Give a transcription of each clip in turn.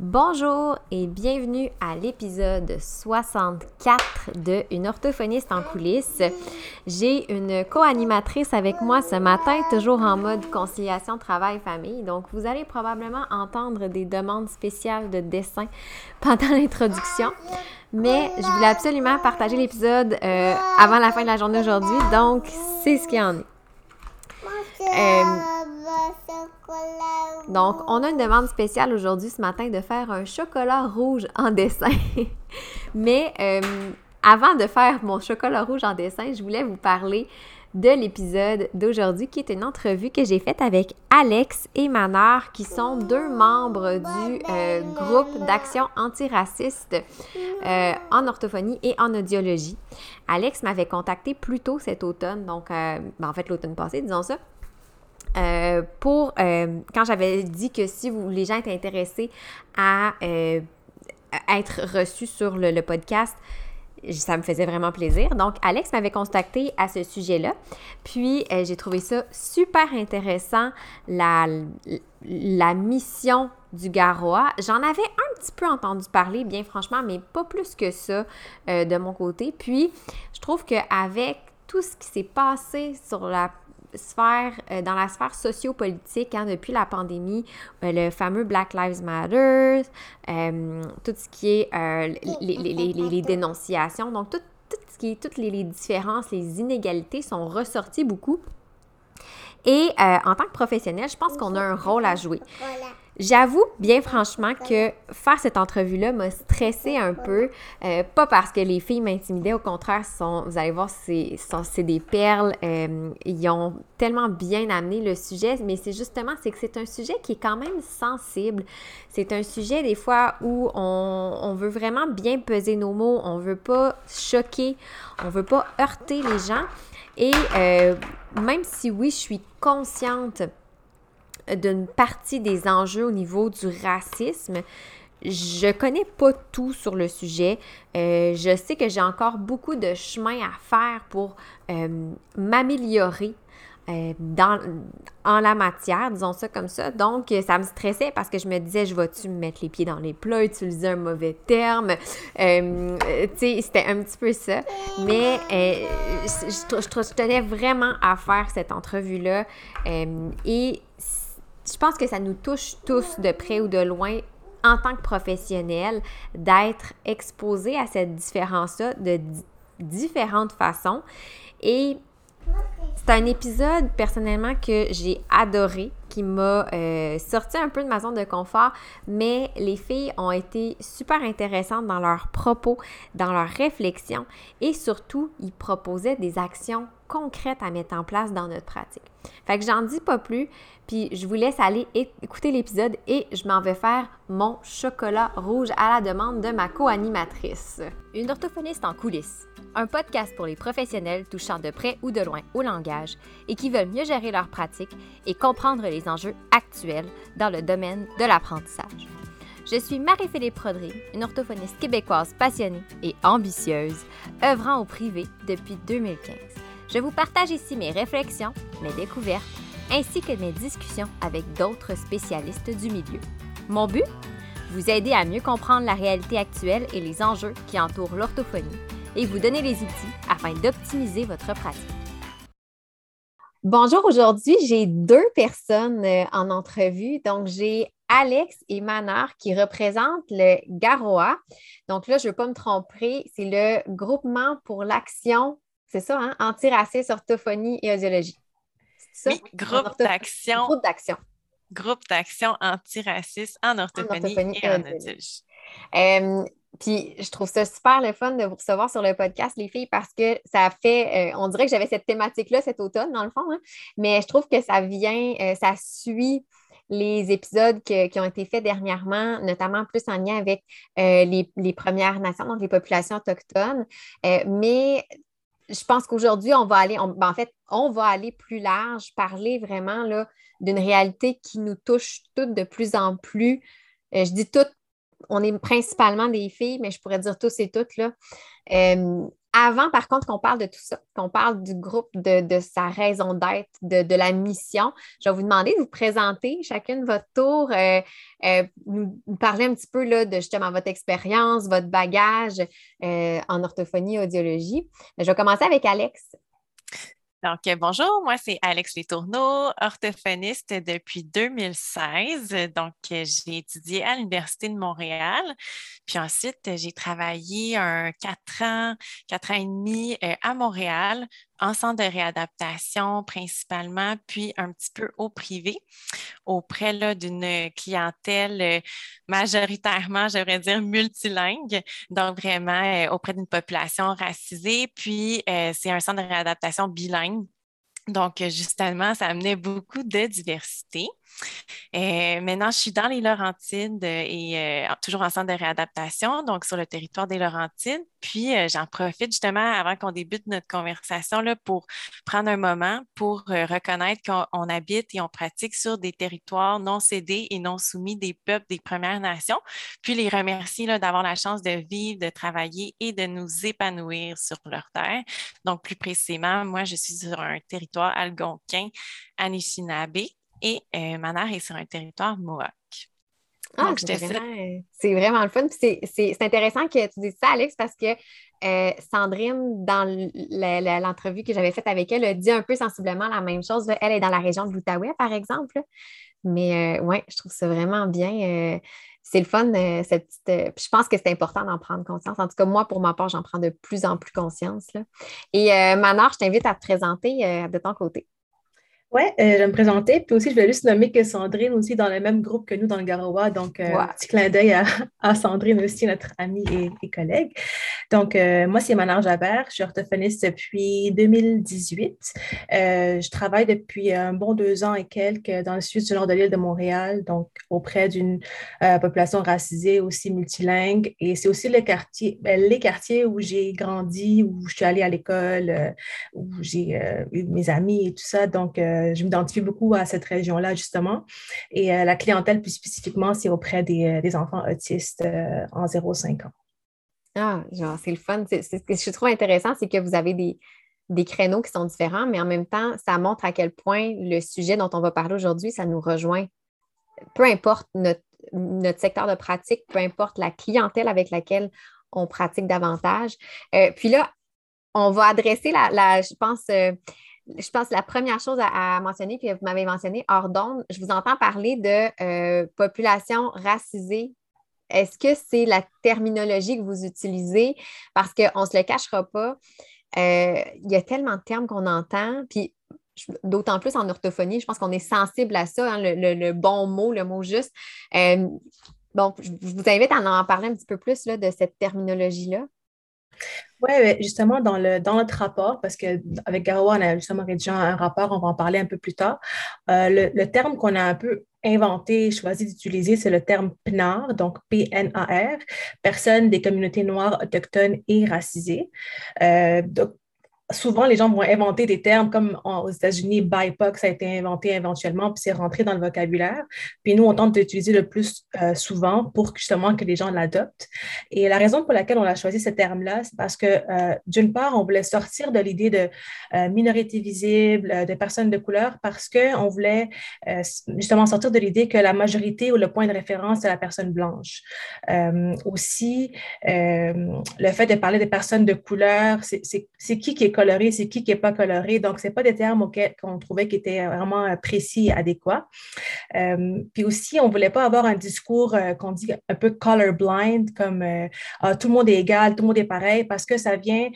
Bonjour et bienvenue à l'épisode 64 de Une orthophoniste en coulisses. J'ai une co-animatrice avec moi ce matin, toujours en mode conciliation travail-famille. Donc, vous allez probablement entendre des demandes spéciales de dessin pendant l'introduction. Mais je voulais absolument partager l'épisode euh, avant la fin de la journée aujourd'hui. Donc, c'est ce qu'il y en est. Euh, donc, on a une demande spéciale aujourd'hui ce matin de faire un chocolat rouge en dessin. Mais euh, avant de faire mon chocolat rouge en dessin, je voulais vous parler de l'épisode d'aujourd'hui qui est une entrevue que j'ai faite avec Alex et Manar qui sont deux membres du euh, groupe d'action antiraciste euh, en orthophonie et en audiologie. Alex m'avait contacté plus tôt cet automne, donc ben, en fait l'automne passé, disons ça, euh, pour euh, quand j'avais dit que si les gens étaient intéressés à, euh, être reçus sur le, podcast, ça me faisait vraiment plaisir. Donc, Alex m'avait contacté à ce sujet-là. Puis, j'ai trouvé ça super intéressant, la, la mission du Garoa. J'en avais un petit peu entendu parler, bien franchement, mais pas plus que ça de mon côté. Puis, je trouve qu'avec tout ce qui s'est passé sur la sphère, euh, dans la sphère sociopolitique, hein, depuis la pandémie, euh, le fameux Black Lives Matter, euh, tout ce qui est les, les, les, dénonciations, donc tout, tout, ce qui est, toutes les, différences, les inégalités sont ressorties beaucoup. Et en tant que professionnel, je pense qu'on a un rôle à jouer. J'avoue bien franchement que faire cette entrevue-là m'a stressé un peu. Euh, pas parce que les filles m'intimidaient, au contraire, sont, vous allez voir, c'est, c'est des perles. Euh, ils ont tellement bien amené le sujet, mais c'est justement, c'est que c'est un sujet qui est quand même sensible. C'est un sujet des fois où on, on veut vraiment bien peser nos mots, on veut pas choquer, on veut pas heurter les gens. Et euh, même si oui, je suis consciente d'une partie des enjeux au niveau du racisme. Je connais pas tout sur le sujet. Euh, je sais que j'ai encore beaucoup de chemin à faire pour euh, m'améliorer euh, dans, en la matière, disons ça comme ça. Donc, ça me stressait parce que je me disais, je vais-tu me mettre les pieds dans les plats, utiliser un mauvais terme? tu sais, c'était un petit peu ça. Mais je, je, tenais vraiment à faire cette entrevue-là. et je pense que ça nous touche tous de près ou de loin en tant que professionnels d'être exposés à cette différence-là de différentes façons. Et c'est un épisode personnellement que j'ai adoré, qui m'a euh, sorti un peu de ma zone de confort, mais les filles ont été super intéressantes dans leurs propos, dans leurs réflexions et surtout, ils proposaient des actions concrètes à mettre en place dans notre pratique. Fait que j'en dis pas plus, puis je vous laisse aller écouter l'épisode et je m'en vais faire mon chocolat rouge à la demande de ma co-animatrice. Une orthophoniste en coulisses, un podcast pour les professionnels touchant de près ou de loin au langage et qui veulent mieux gérer leur pratique et comprendre les enjeux actuels dans le domaine de l'apprentissage. Je suis Marie-Philippe Prodry, une orthophoniste québécoise passionnée et ambitieuse, œuvrant au privé depuis 2015. Je vous partage ici mes réflexions, mes découvertes ainsi que mes discussions avec d'autres spécialistes du milieu. Mon but? Vous aider à mieux comprendre la réalité actuelle et les enjeux qui entourent l'orthophonie et vous donner les outils afin d'optimiser votre pratique. Bonjour, aujourd'hui, j'ai deux personnes euh, en entrevue. Donc, j'ai Alex et Manar qui représentent le Garoa. Donc là, je ne veux pas me tromper, c'est le groupement pour l'action, c'est ça, hein? Antiraciste, orthophonie et audiologie. Oui, groupe d'action. Groupe d'action. Groupe d'action antiraciste en orthophonie, et en audiologie. Euh, puis je trouve ça super le fun de vous recevoir sur le podcast, les filles, parce que ça fait, euh, on dirait que j'avais cette thématique-là cet automne, dans le fond, hein, mais je trouve que ça vient, euh, ça suit les épisodes qui ont été faits dernièrement, notamment plus en lien avec les, les, Premières Nations, donc les populations autochtones. mais je pense qu'aujourd'hui, on va aller, ben, en fait, on va aller plus large, parler vraiment d'une réalité qui nous touche toutes de plus en plus. Euh, je dis toutes, on est principalement des filles, mais je pourrais dire tous et toutes. Là. Euh, avant, par contre, qu'on parle de tout ça, qu'on parle du groupe, de, sa raison d'être, de, la mission, je vais vous demander de vous présenter chacune votre tour, euh, euh, nous, parler un petit peu là, de justement votre expérience, votre bagage euh, en orthophonie audiologie. Je vais commencer avec Alex. Donc, euh, bonjour, moi c'est Alex Letourneau, orthophoniste depuis 2016. Donc, euh, j'ai étudié à l'Université de Montréal. Puis ensuite, j'ai travaillé un quatre ans, quatre ans et demi euh, à Montréal en centre de réadaptation principalement, puis un petit peu au privé, auprès d'une clientèle euh, majoritairement, j'aimerais dire, multilingue, donc vraiment euh, auprès d'une population racisée. Puis euh, c'est un centre de réadaptation bilingue. Donc, justement, ça amenait beaucoup de diversité. Euh, maintenant, je suis dans les Laurentides euh, et euh, toujours en centre de réadaptation, donc sur le territoire des Laurentides. Puis, j'en profite justement avant qu'on débute notre conversation là, pour prendre un moment pour reconnaître qu'on habite et on pratique sur des territoires non cédés et non soumis des peuples des Premières Nations. Puis, les remercier d'avoir la chance de vivre, de travailler et de nous épanouir sur leur terre. Donc, plus précisément, moi, je suis sur un territoire algonquin, Anishinaabe, et euh, ma mère est sur un territoire Mohawk. Ah, c'est vraiment, le fun. C'est intéressant que tu dises ça, Alex, parce que euh, Sandrine, dans l'entrevue que j'avais faite avec elle, a dit un peu sensiblement la même chose. Elle est dans la région de l'Outaouais, par exemple. Mais euh, oui, je trouve ça vraiment bien. c'est le fun, cette petite. je pense que c'est important d'en prendre conscience. En tout cas, moi, pour ma part, j'en prends de plus en plus conscience. Et Manor, je t'invite à te présenter de ton côté. Oui, euh, je vais me présenter. Puis aussi, je vais juste nommer que Sandrine aussi dans le même groupe que nous dans le Garoua. Donc, euh, petit clin d'œil à, Sandrine aussi, notre amie et, collègue. Donc, euh, moi, c'est Manar Jabert. Je suis orthophoniste depuis 2018. je travaille depuis un bon deux ans et quelques dans le sud du nord de l'île de Montréal, donc auprès d'une population racisée, aussi multilingue. Et c'est aussi le quartier, ben, les quartiers où j'ai grandi, où je suis allée à l'école, où j'ai eu mes amis et tout ça. Donc, euh, je m'identifie beaucoup à cette région-là, justement. Et euh, la clientèle, plus spécifiquement, c'est auprès des, euh, enfants autistes en 0-5 ans. Ah, genre, c'est le fun. ce que je trouve intéressant, c'est que vous avez des, des créneaux qui sont différents, mais en même temps, ça montre à quel point le sujet dont on va parler aujourd'hui, ça nous rejoint. Peu importe notre, secteur de pratique, peu importe la clientèle avec laquelle on pratique davantage. puis là, on va adresser la, je pense, je pense que la première chose à, mentionner, puis vous m'avez mentionné hors d'onde, je vous entends parler de euh, population racisée. Est-ce que c'est la terminologie que vous utilisez? Parce qu'on ne se le cachera pas. Euh, il y a tellement de termes qu'on entend, puis d'autant plus en orthophonie, je pense qu'on est sensible à ça, hein, le, bon mot, le mot juste. Euh, bon, je vous invite à en parler un petit peu plus là, de cette terminologie-là. Oui, justement, dans, le, dans notre rapport, parce qu'avec Garoua, on a justement rédigé un rapport, on va en parler un peu plus tard. Euh, le, terme qu'on a un peu inventé, choisi d'utiliser, c'est le terme PNAR, donc P-N-A-R, personnes des communautés noires, autochtones et racisées. Euh, donc, souvent, les gens vont inventer des termes comme aux États-Unis, BIPOC, ça a été inventé éventuellement, puis c'est rentré dans le vocabulaire. Puis nous, on tente d'utiliser le plus euh, souvent pour justement que les gens l'adoptent. Et la raison pour laquelle on a choisi ce terme-là, c'est parce que, euh, d'une part, on voulait sortir de l'idée de euh, minorité visible, de personnes de couleur, parce qu'on voulait justement sortir de l'idée que la majorité ou le point de référence, c'est la personne blanche. aussi, le fait de parler des personnes de couleur, c'est qui qui est coloré, c'est qui qui n'est pas coloré. Donc, ce pas des termes qu'on trouvait qui étaient vraiment euh, précis et adéquats. Euh, puis aussi, on ne voulait pas avoir un discours euh, qu'on dit un peu colorblind, comme ah, tout le monde est égal, tout le monde est pareil, parce que ça vient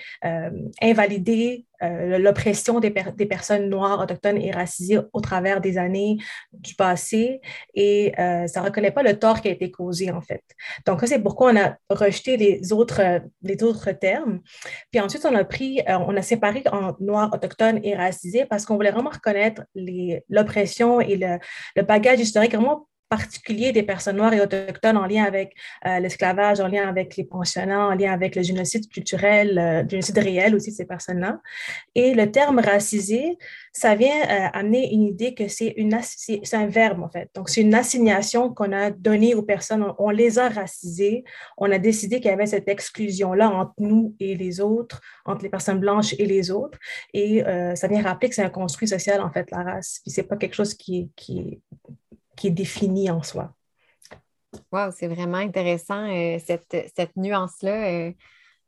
invalider euh, l'oppression des, personnes noires, autochtones et racisées au travers des années du passé et euh, ça ne reconnaît pas le tort qui a été causé en fait. Donc c'est pourquoi on a rejeté les autres, les autres termes. Puis ensuite, on a pris, euh, on a séparé en noir, autochtone et racisé parce qu'on voulait vraiment reconnaître l'oppression et le, le bagage historique particulier des personnes noires et autochtones en lien avec euh, l'esclavage, en lien avec les pensionnats, en lien avec le génocide culturel, euh, le génocide réel aussi de ces personnes-là. Et le terme racisé, ça vient euh, amener une idée que c'est un verbe, en fait. Donc, c'est une assignation qu'on a donnée aux personnes. On, les a racisées. On a décidé qu'il y avait cette exclusion-là entre nous et les autres, entre les personnes blanches et les autres. Et ça vient rappeler que c'est un construit social, en fait, la race. Puis, c'est pas quelque chose qui, qui, qui est défini en soi. Wow, c'est vraiment intéressant, euh, cette, cette nuance-là. Euh,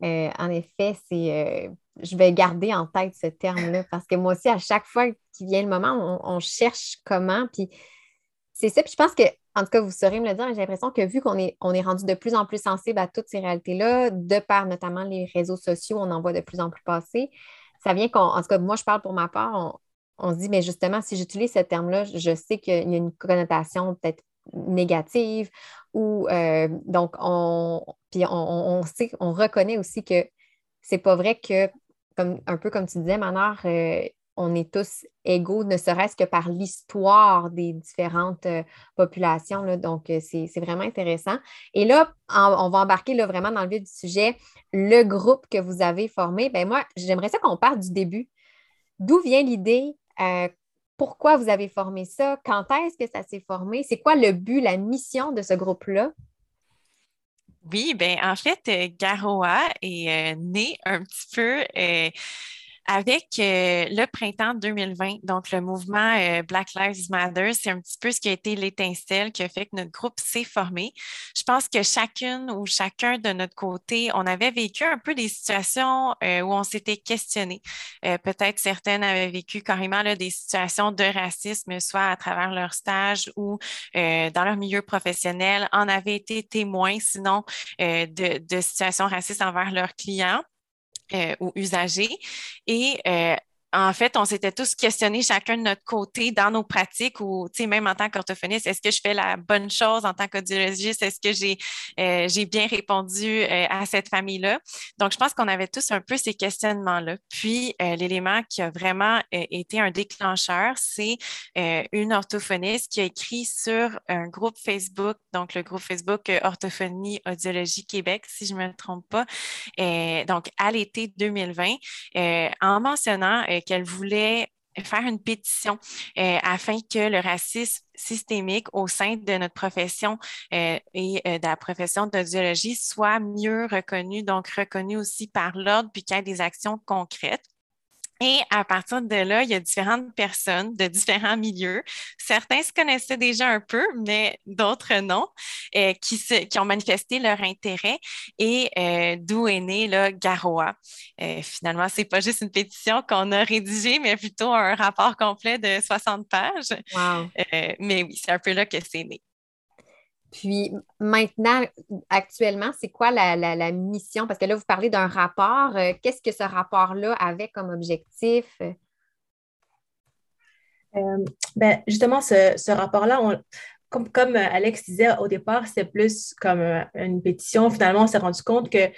euh, en effet, c'est, je vais garder en tête ce terme-là parce que moi aussi, à chaque fois qu'il vient le moment, on, cherche comment. Puis c'est ça. Puis je pense que, en tout cas, vous saurez me le dire, j'ai l'impression que vu qu'on est, on est rendu de plus en plus sensible à toutes ces réalités-là, de par notamment les réseaux sociaux, on en voit de plus en plus passer. Ça vient qu'en tout cas, moi, je parle pour ma part, on se dit, mais justement, si j'utilise ce terme-là, je sais qu'il y a une connotation peut-être négative ou euh, donc on on, sait, on reconnaît aussi que c'est pas vrai que, comme un peu comme tu disais, Manor, euh, on est tous égaux, ne serait-ce que par l'histoire des différentes euh, populations. Donc, c'est vraiment intéressant. Et là, on va embarquer là, vraiment dans le vif du sujet. Le groupe que vous avez formé, ben moi, j'aimerais ça qu'on parte du début. D'où vient l'idée euh, pourquoi vous avez formé ça? Quand est-ce que ça s'est formé? C'est quoi le but, la mission de ce groupe-là? Oui, bien, en fait, euh, Garoa est euh, né un petit peu avec euh, le printemps 2020, donc le mouvement euh, Black Lives Matter, c'est un petit peu ce qui a été l'étincelle qui a fait que notre groupe s'est formé. Je pense que chacune ou chacun de notre côté, on avait vécu un peu des situations euh, où on s'était questionné. Peut-être certaines avaient vécu carrément là, des situations de racisme, soit à travers leur stage ou dans leur milieu professionnel, en avaient été témoins, sinon de, de situations racistes envers leurs clients. Euh, ou usagers. Et euh, en fait, on s'était tous questionnés chacun de notre côté dans nos pratiques ou, tu sais, même en tant qu'orthophoniste, est-ce que je fais la bonne chose en tant qu'audiologiste? Est-ce que j'ai euh, j'ai bien répondu euh, à cette famille-là? Donc, je pense qu'on avait tous un peu ces questionnements-là. Puis, euh, l'élément qui a vraiment été un déclencheur, c'est une orthophoniste qui a écrit sur un groupe Facebook, donc le groupe Facebook Orthophonie Audiologie Québec, si je ne me trompe pas, donc à l'été 2020, en mentionnant qu'elle voulait faire une pétition euh, afin que le racisme systémique au sein de notre profession euh, et euh, de la profession d'audiologie soit mieux reconnu, donc reconnu aussi par l'ordre, puis qu'il y ait des actions concrètes. Et à partir de là, il y a différentes personnes de différents milieux. Certains se connaissaient déjà un peu, mais d'autres non, euh, qui, qui ont manifesté leur intérêt et euh, d'où est né là, Garoa. Euh, finalement, ce n'est pas juste une pétition qu'on a rédigée, mais plutôt un rapport complet de 60 pages. mais oui, c'est un peu là que c'est né. Puis maintenant, actuellement, c'est quoi la, mission? Parce que là, vous parlez d'un rapport. Euh, qu'est-ce que ce rapport-là avait comme objectif? Euh, ben, justement, ce, rapport-là, comme, comme, Alex disait au départ, c'était plus comme euh, une pétition. Finalement, on s'est rendu compte que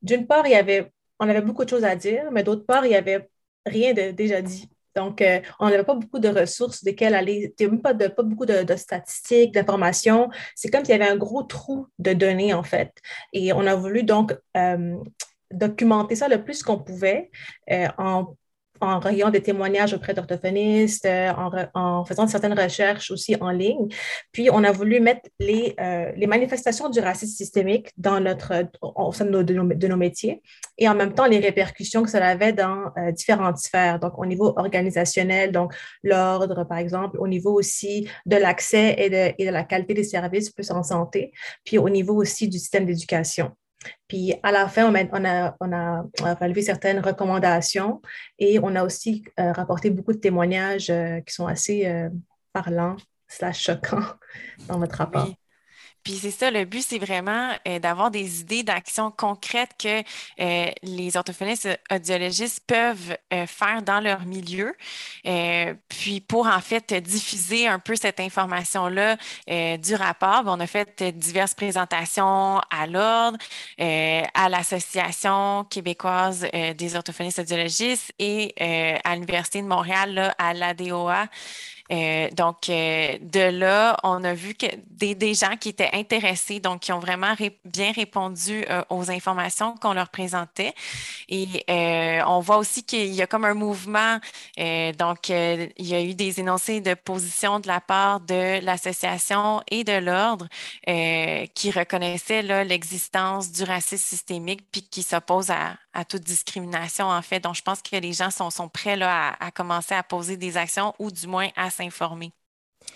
d'une part, il y avait, on avait beaucoup de choses à dire, mais d'autre part, il n'y avait rien de déjà dit. Donc, euh, on n'avait pas beaucoup de ressources desquelles aller, même pas, de, pas beaucoup de, statistiques, d'informations. C'est comme s'il y avait un gros trou de données, en fait. Et on a voulu donc euh, documenter ça le plus qu'on pouvait euh, en en recueillant des témoignages auprès d'orthophonistes, euh, en, faisant certaines recherches aussi en ligne. Puis, on a voulu mettre les, euh, les manifestations du racisme systémique dans notre, au sein de nos, de, nos, métiers et en même temps les répercussions que cela avait dans euh, différentes sphères. Donc, au niveau organisationnel, donc l'ordre, par exemple, au niveau aussi de l'accès et de, et de la qualité des services plus en santé, puis au niveau aussi du système d'éducation. Puis à la fin, on a, on relevé certaines recommandations et on a aussi euh, rapporté beaucoup de témoignages euh, qui sont assez euh, parlants, slash choquants dans notre rapport. Puis c'est ça, le but, c'est vraiment euh, d'avoir des idées d'action concrètes que euh, les orthophonistes audiologistes peuvent euh, faire dans leur milieu. puis pour en fait diffuser un peu cette information-là du rapport, ben, on a fait diverses présentations à l'ordre, à l'Association québécoise des orthophonistes audiologistes et à l'Université de Montréal, là, à l'ADOA. Euh, donc, euh, de là, on a vu que des, gens qui étaient intéressés, donc qui ont vraiment bien répondu euh, aux informations qu'on leur présentait. Et on voit aussi qu'il y a comme un mouvement. donc, il y a eu des énoncés de position de la part de l'association et de l'ordre qui reconnaissaient l'existence du racisme systémique puis qui s'opposent à, toute discrimination, en fait. Donc, je pense que les gens sont, sont prêts là, à, à commencer à poser des actions ou du moins à s'informer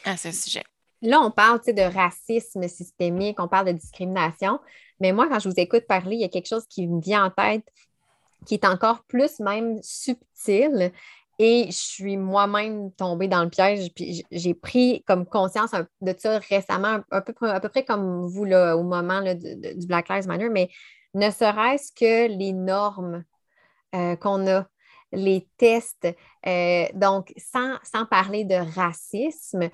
à ce sujet. Là, on parle de racisme systémique, on parle de discrimination, mais moi, quand je vous écoute parler, il y a quelque chose qui me vient en tête qui est encore plus même subtil. Et je suis moi-même tombée dans le piège, puis j'ai pris comme conscience de ça récemment, à peu, à peu près comme vous là, au moment du Black Lives Matter, mais ne serait-ce que les normes euh, qu'on a les tests. Euh, donc, sans, parler de racisme,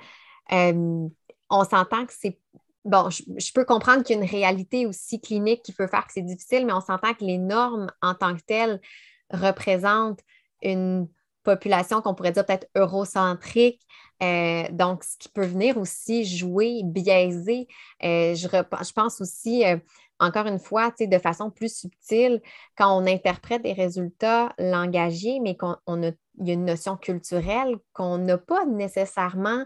euh, on s'entend que c'est... Bon, je, peux comprendre qu'il y a une réalité aussi clinique qui peut faire que c'est difficile, mais on s'entend que les normes en tant que telles représentent une population qu'on pourrait dire peut-être eurocentrique. Euh, donc, ce qui peut venir aussi jouer, biaiser. je, je, pense aussi encore une fois, de façon plus subtile, quand on interprète des résultats langagiers, mais qu'on a, y a une notion culturelle qu'on n'a pas nécessairement,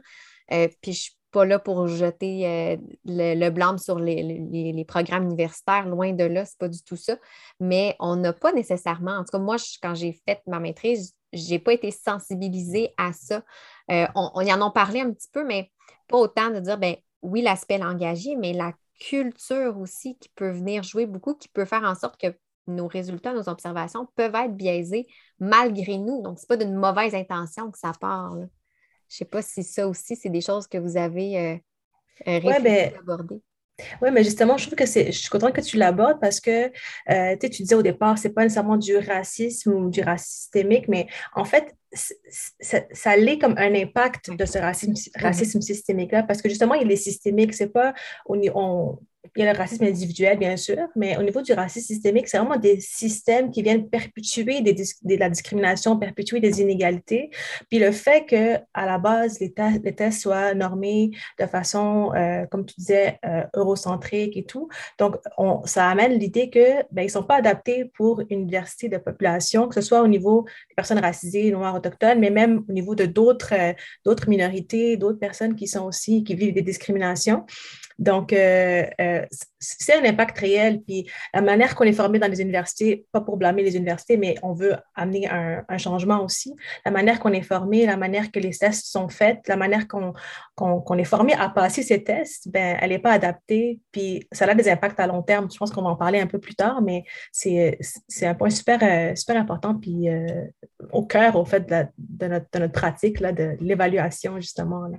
euh, puis je ne suis pas là pour jeter euh, le, blâme sur les, programmes universitaires, loin de là, ce n'est pas du tout ça, mais on n'a pas nécessairement, en tout cas, moi, quand j'ai fait ma maîtrise, je n'ai pas été sensibilisée à ça. Euh, on, y en a parlé un petit peu, mais pas autant de dire, ben oui, l'aspect langagier, mais la culture aussi qui peut venir jouer beaucoup, qui peut faire en sorte que nos résultats, nos observations peuvent être biaisés malgré nous. Donc, ce n'est pas d'une mauvaise intention que ça part. Je ne sais pas si ça aussi, c'est des choses que vous avez euh, euh réfléchi ben, aborder. Oui, mais justement, je trouve que c'est, je suis contente que tu l'abordes parce que euh, tu disais au départ, c'est pas nécessairement du racisme ou du racisme systémique, mais en fait, ça, ça l'est comme un impact de ce racisme, racisme systémique-là parce que justement, il est systémique. C'est pas, on, on, il y a le racisme individuel, bien sûr, mais au niveau du racisme systémique, c'est vraiment des systèmes qui viennent perpétuer de la discrimination, perpétuer des inégalités. Puis le fait que à la base, les, tests soient normés de façon, euh, comme tu disais, euh, eurocentrique et tout, donc on, ça amène l'idée que ben, ne sont pas adaptés pour une diversité de population, que ce soit au niveau des personnes racisées, noires, autochtones, mais même au niveau de d'autres euh, d'autres minorités, d'autres personnes qui sont aussi, qui vivent des discriminations. Donc, euh, euh, c'est un impact réel. Puis la manière qu'on est formé dans les universités, pas pour blâmer les universités, mais on veut amener un, changement aussi. La manière qu'on est formé, la manière que les tests sont faits, la manière qu'on est formé à passer ces tests, ben, elle n'est pas adaptée. Puis ça a des impacts à long terme. Je pense qu'on va en parler un peu plus tard, mais c'est un point super, euh, super important. Puis au cœur, au fait, de, notre, de notre, pratique, là, de l'évaluation, justement. Là.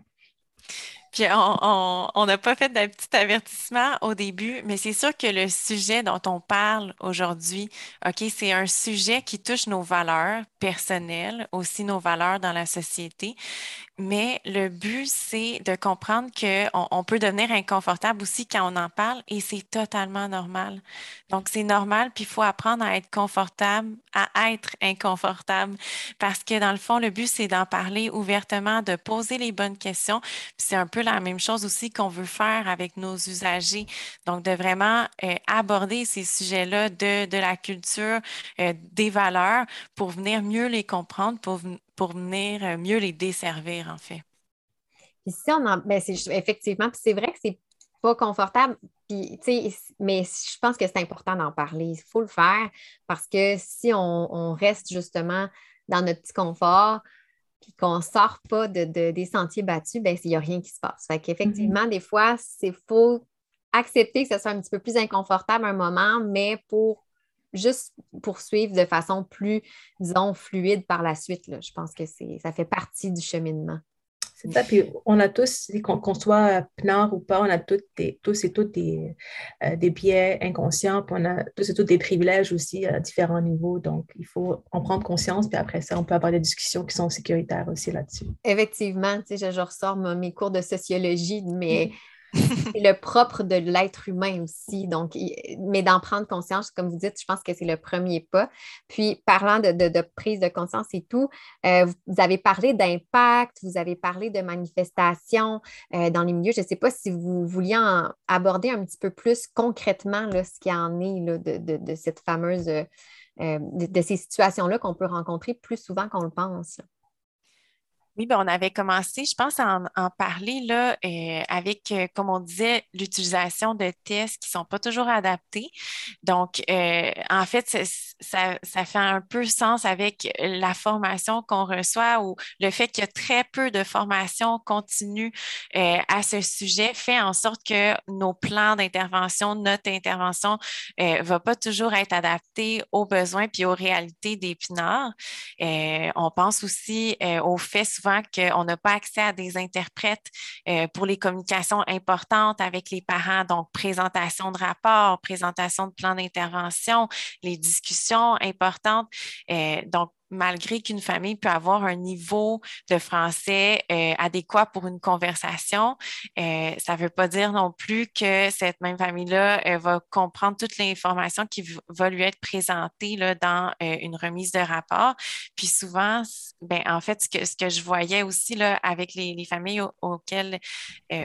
Puis on n'a pas fait d'un petit avertissement au début, mais c'est sûr que le sujet dont on parle aujourd'hui, OK, c'est un sujet qui touche nos valeurs personnelles, aussi nos valeurs dans la société. Mais le but, c'est de comprendre qu'on on peut devenir inconfortable aussi quand on en parle et c'est totalement normal. Donc, c'est normal, puis il faut apprendre à être confortable, à être inconfortable parce que dans le fond, le but, c'est d'en parler ouvertement, de poser les bonnes questions. C'est un peu la même chose aussi qu'on veut faire avec nos usagers. Donc, de vraiment euh, aborder ces sujets-là de, de la culture, euh, des valeurs pour venir mieux les comprendre, pour, pour venir euh, mieux les desservir, en fait. Puis si on en, ben effectivement, puis c'est vrai que c'est pas confortable, puis, mais je pense que c'est important d'en parler. Il faut le faire parce que si on, reste justement dans notre petit confort, puis qu'on ne sort pas de, des sentiers battus, ben, il n'y a rien qui se passe. Fait qu'effectivement, mm-hmm. des fois, c'est faut accepter que ce soit un petit peu plus inconfortable un moment, mais pour juste poursuivre de façon plus, disons, fluide par la suite. Je pense que ça fait partie du cheminement. C'est ça. Puis on a tous, qu'on soit PNAR ou pas, on a tous, tous et toutes des, euh, des biais inconscients, puis on a tous et toutes des privilèges aussi à différents niveaux. Donc, il faut en prendre conscience, puis après ça, on peut avoir des discussions qui sont sécuritaires aussi là-dessus. Effectivement, tu sais, je, ressors mes cours de sociologie, mais c'est le propre de l'être humain aussi. Donc, mais d'en prendre conscience, comme vous dites, je pense que c'est le premier pas. Puis, parlant de, prise de conscience et tout, euh, vous avez parlé d'impact, vous avez parlé de manifestation euh, dans les milieux. Je ne sais pas si vous vouliez aborder un petit peu plus concrètement là, ce qui en est de, cette fameuse, euh, de, ces situations-là qu'on peut rencontrer plus souvent qu'on le pense. Oui, ben, on avait commencé, je pense, à en, parler là, euh, avec, euh, comme on disait, l'utilisation de tests qui ne sont pas toujours adaptés. Donc, euh, en fait, ça, fait un peu sens avec la formation qu'on reçoit ou le fait qu'il y a très peu de formation continue à ce sujet fait en sorte que nos plans d'intervention, notre intervention ne va pas toujours être adaptée aux besoins puis aux réalités des pinards. on pense aussi au fait souvent qu'on n'a pas accès à des interprètes euh, pour les communications importantes avec les parents, donc présentation de rapports, présentation de plans d'intervention, les discussions importantes. Euh, donc, malgré qu'une famille peut avoir un niveau de français euh, adéquat pour une conversation, euh, ça ne veut pas dire non plus que cette même famille-là euh, va comprendre toute l'information qui va lui être présentée dans une remise de rapport. Puis souvent, ben, en fait, ce que, ce que je voyais aussi avec les, familles auxquelles,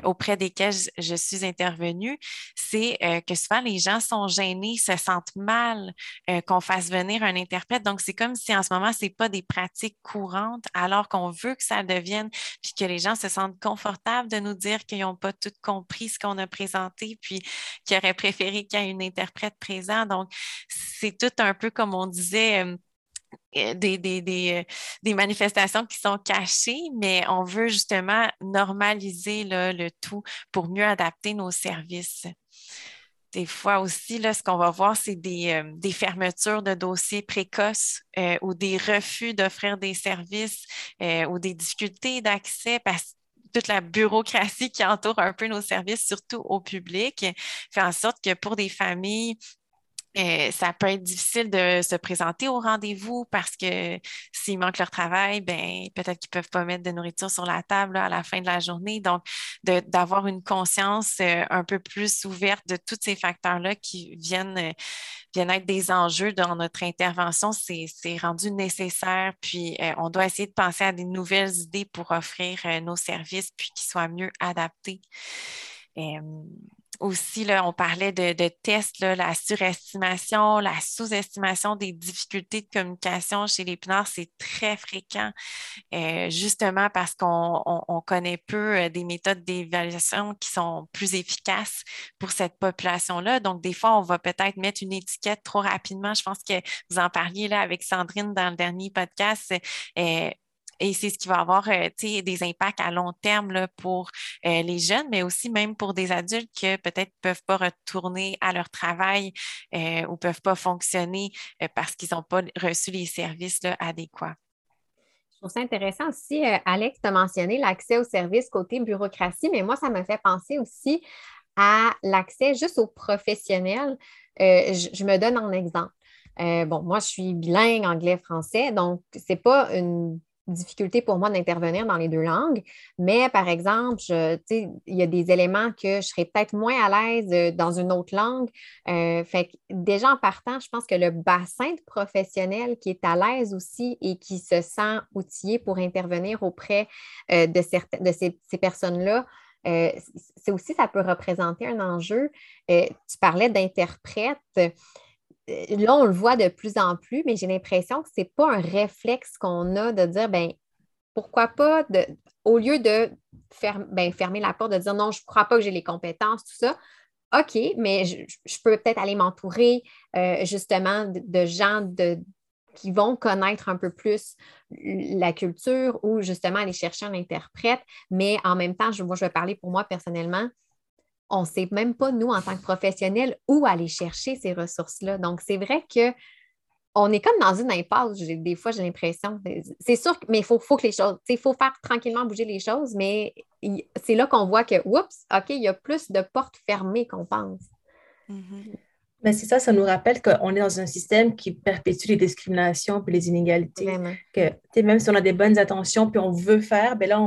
auprès desquelles je, suis intervenue, c'est que souvent les gens sont gênés, se sentent mal qu'on fasse venir un interprète. Donc, c'est comme si en ce moment, c'est pas des pratiques courantes, alors qu'on veut que ça devienne, puis que les gens se sentent confortables de nous dire qu'ils n'ont pas tout compris ce qu'on a présenté, puis qu'ils auraient préféré qu'il y ait une interprète présent. Donc, c'est tout un peu comme on disait. Euh, euh, des, des, des, manifestations qui sont cachées, mais on veut justement normaliser le tout pour mieux adapter nos services. Des fois aussi, là, ce qu'on va voir, c'est des, euh, fermetures de dossiers précoces euh, ou des refus d'offrir des services euh, ou des difficultés d'accès parce toute la bureaucratie qui entoure un peu nos services, surtout au public, fait en sorte que pour des familles euh, ça peut être difficile de se présenter au rendez-vous parce que s'ils manquent leur travail, ben, peut-être qu'ils ne peuvent pas mettre de nourriture sur la table à la fin de la journée. Donc, d'avoir une conscience euh, un peu plus ouverte de tous ces facteurs-là qui viennent, euh, viennent être des enjeux dans notre intervention, c'est rendu nécessaire. Puis, on doit essayer de penser à des nouvelles idées pour offrir nos services puis qu'ils soient mieux adaptés aussi, là, on parlait de, tests, la surestimation, la sous-estimation des difficultés de communication chez les pinards, c'est très fréquent, euh, justement parce qu'on connaît peu euh, des méthodes d'évaluation qui sont plus efficaces pour cette population-là. Donc, des fois, on va peut-être mettre une étiquette trop rapidement. Je pense que vous en parliez là avec Sandrine dans le dernier podcast. Euh, et c'est ce qui va avoir euh, des impacts à long terme là, pour euh, les jeunes, mais aussi même pour des adultes qui peut-être ne peuvent pas retourner à leur travail euh, ou ne peuvent pas fonctionner parce qu'ils n'ont pas reçu les services adéquats. Je trouve ça intéressant aussi, Alex, de mentionner l'accès aux services côté bureaucratie, mais moi, ça me fait penser aussi à l'accès juste aux professionnels. je, me donne un exemple. bon, moi, je suis bilingue anglais-français, donc ce n'est pas une difficulté pour moi d'intervenir dans les deux langues, mais par exemple, il y a des éléments que je serais peut-être moins à l'aise euh, dans une autre langue. Euh, fait déjà en partant, je pense que le bassin de professionnels qui est à l'aise aussi et qui se sent outillé pour intervenir auprès euh, de, ces personnes-là, c'est aussi, ça peut représenter un enjeu. tu parlais d'interprète. Euh, là, on le voit de plus en plus, mais j'ai l'impression que ce n'est pas un réflexe qu'on a de dire, ben pourquoi pas, au lieu de ben, fermer la porte, de dire non, je ne crois pas que j'ai les compétences, tout ça. OK, mais je, peux peut-être aller m'entourer euh, justement de, gens qui vont connaître un peu plus la culture ou justement aller chercher un interprète. Mais en même temps, je vais parler pour moi personnellement on ne sait même pas, nous, en tant que professionnels, où aller chercher ces ressources-là. Donc, c'est vrai que on est comme dans une impasse. Des fois, j'ai l'impression. C'est sûr, mais il faut, que les choses. Il faut faire tranquillement bouger les choses, mais c'est là qu'on voit que, oups, OK, il y a plus de portes fermées qu'on pense. Mm-hmm. Mais c'est ça, ça nous rappelle qu'on est dans un système qui perpétue les discriminations et les inégalités. Que, même si on a des bonnes intentions puis on veut faire, ben là,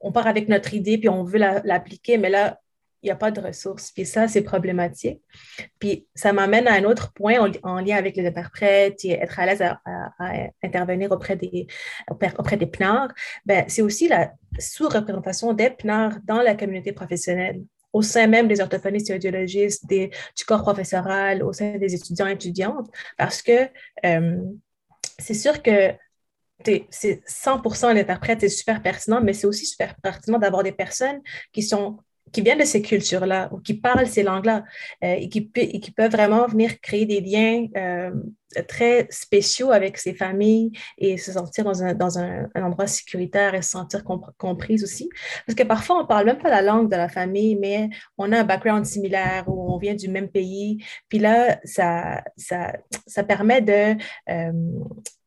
on, part avec notre idée puis on veut l'appliquer, mais là, n'y a pas de ressources. Puis ça, c'est problématique. Puis ça m'amène à un autre point en, lien avec les interprètes et être à l'aise à, intervenir auprès des, auprès, des PNAR. Ben, c'est aussi la sous-représentation des PNAR dans la communauté professionnelle au sein même des orthophonistes et audiologistes, du corps professoral, au sein des étudiants et étudiantes, parce que euh, c'est sûr que c'est 100% l'interprète, c'est super pertinent, mais c'est aussi super pertinent d'avoir des personnes qui sont qui viennent de ces cultures-là ou qui parlent ces langues-là euh, et, qui, qui, peuvent vraiment venir créer des liens euh, très spéciaux avec ces familles et se sentir dans un, endroit sécuritaire et se sentir comprise aussi. Parce que parfois, on ne parle même pas la langue de la famille, mais on a un background similaire ou on vient du même pays. Puis là, ça, ça, ça permet de, euh,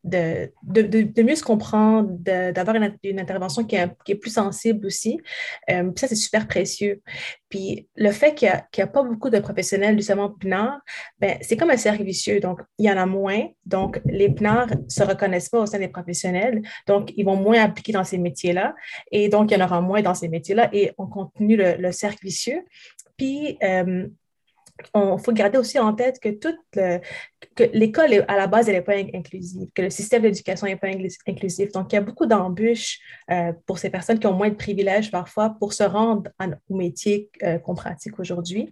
de, de, mieux se comprendre, d'avoir une, intervention qui est, qui est, plus sensible aussi. Euh, ça, c'est super précieux. Puis le fait qu'il n'y a, pas beaucoup de professionnels justement PNAR, ben, c'est comme un cercle vicieux. Donc, il y en a moins. Donc, les PNAR ne se reconnaissent pas au sein des professionnels. Donc, ils vont moins appliquer dans ces métiers-là. Et donc, il y en aura moins dans ces métiers-là. Et on continue le, cercle vicieux. Puis, euh, il faut garder aussi en tête que toute que l'école à la base n'est pas inclusive, que le système d'éducation n'est pas inclusif. Donc il y a beaucoup d'embûches euh, pour ces personnes qui ont moins de privilèges parfois pour se rendre au métier euh, qu'on pratique aujourd'hui.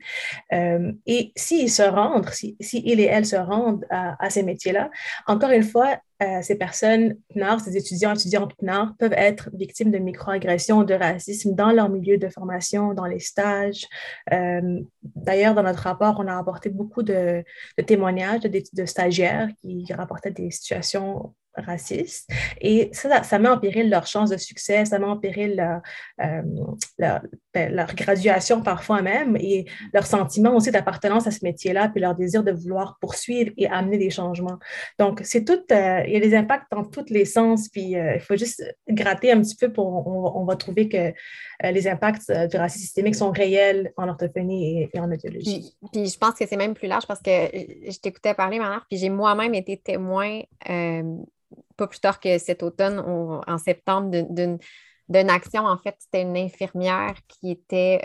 Euh, et s'ils se rendent, si, si, et elles se rendent à ces métiers-là, encore une fois, euh, ces personnes PNAR, ces étudiants, étudiantes PNAR, peuvent être victimes de microagressions, de racisme dans leur milieu de formation, dans les stages. Euh, d'ailleurs, dans notre rapport, on a apporté beaucoup de, témoignages de, de, stagiaires qui rapportaient des situations racistes. Et ça, ça met en péril leur chance de succès, ça met en péril leur, euh, ben, leur, graduation parfois même et leur sentiment aussi d'appartenance à ce métier-là, puis leur désir de vouloir poursuivre et amener des changements. Donc, c'est tout, euh, il y a des impacts dans tous les sens, puis euh, il faut juste gratter un petit peu pour, on, va trouver que les impacts du racisme systémique sont réels en orthophonie et, en audiologie. Puis, je pense que c'est même plus large parce que je t'écoutais parler, Manar, puis j'ai moi-même été témoin pas plus tard que cet automne, en septembre, d'une action. En fait, c'était une infirmière qui était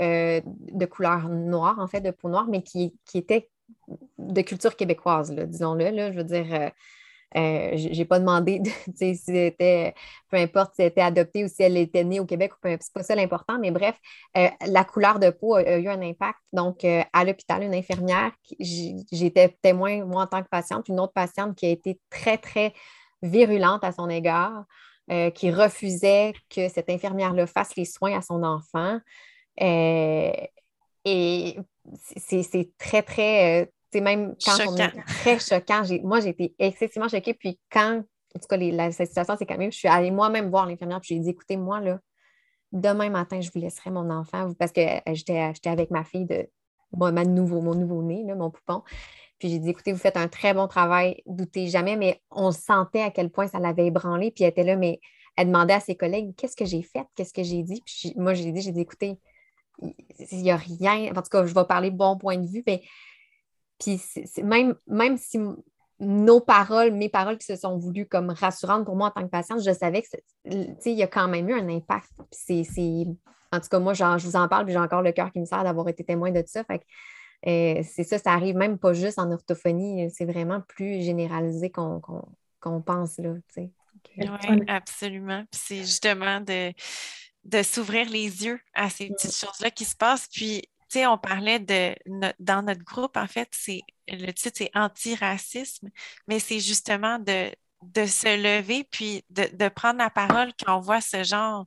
euh, de couleur noire, en fait, de peau noire, mais qui, était de culture québécoise, disons-le. je veux dire, euh, euh, je n'ai pas demandé si c'était, peu importe si elle était adoptée ou si elle était née au Québec, c'est pas ça l'important, mais bref, la couleur de peau a, eu un impact. Donc, à l'hôpital, une infirmière, j'étais témoin, moi, en tant que patiente, une autre patiente qui a été très, très virulente à son égard, euh, qui refusait que cette infirmière-là fasse les soins à son enfant. Euh, et c'est très, très, c'est euh, même quand on est très choquant. Moi, j'ai été excessivement choquée. Puis quand, en tout cas, la, situation, c'est quand même, je suis allée moi-même voir l'infirmière, puis j'ai dit, écoutez, moi, là, demain matin, je vous laisserai mon enfant, parce que j'étais avec ma fille de, ma nouveau, mon nouveau-né, mon poupon. Puis j'ai dit, écoutez, vous faites un très bon travail, doutez jamais, mais on sentait à quel point ça l'avait ébranlé. Puis elle était là, mais elle demandait à ses collègues, qu'est-ce que j'ai fait, qu'est-ce que j'ai dit. Puis moi, j'ai dit, j'ai dit, écoutez, il n'y a rien. En tout cas, je vais parler bon point de vue, mais puis même, même si nos paroles, mes paroles qui se sont voulues comme rassurantes pour moi en tant que patiente, je savais que il y a quand même eu un impact. C'est, en tout cas, moi, je vous en parle, puis j'ai encore le cœur qui me sert d'avoir été témoin de ça. Fait euh, c'est ça, ça arrive même pas juste en orthophonie, c'est vraiment plus généralisé qu'on pense. Là, oui, absolument. c'est justement de, de s'ouvrir les yeux à ces petites choses-là qui se passent. Puis, tu sais, on parlait de, dans notre groupe, en fait, c'est le titre, c'est antiracisme, mais c'est justement de, de se lever puis de, de, prendre la parole quand on voit ce genre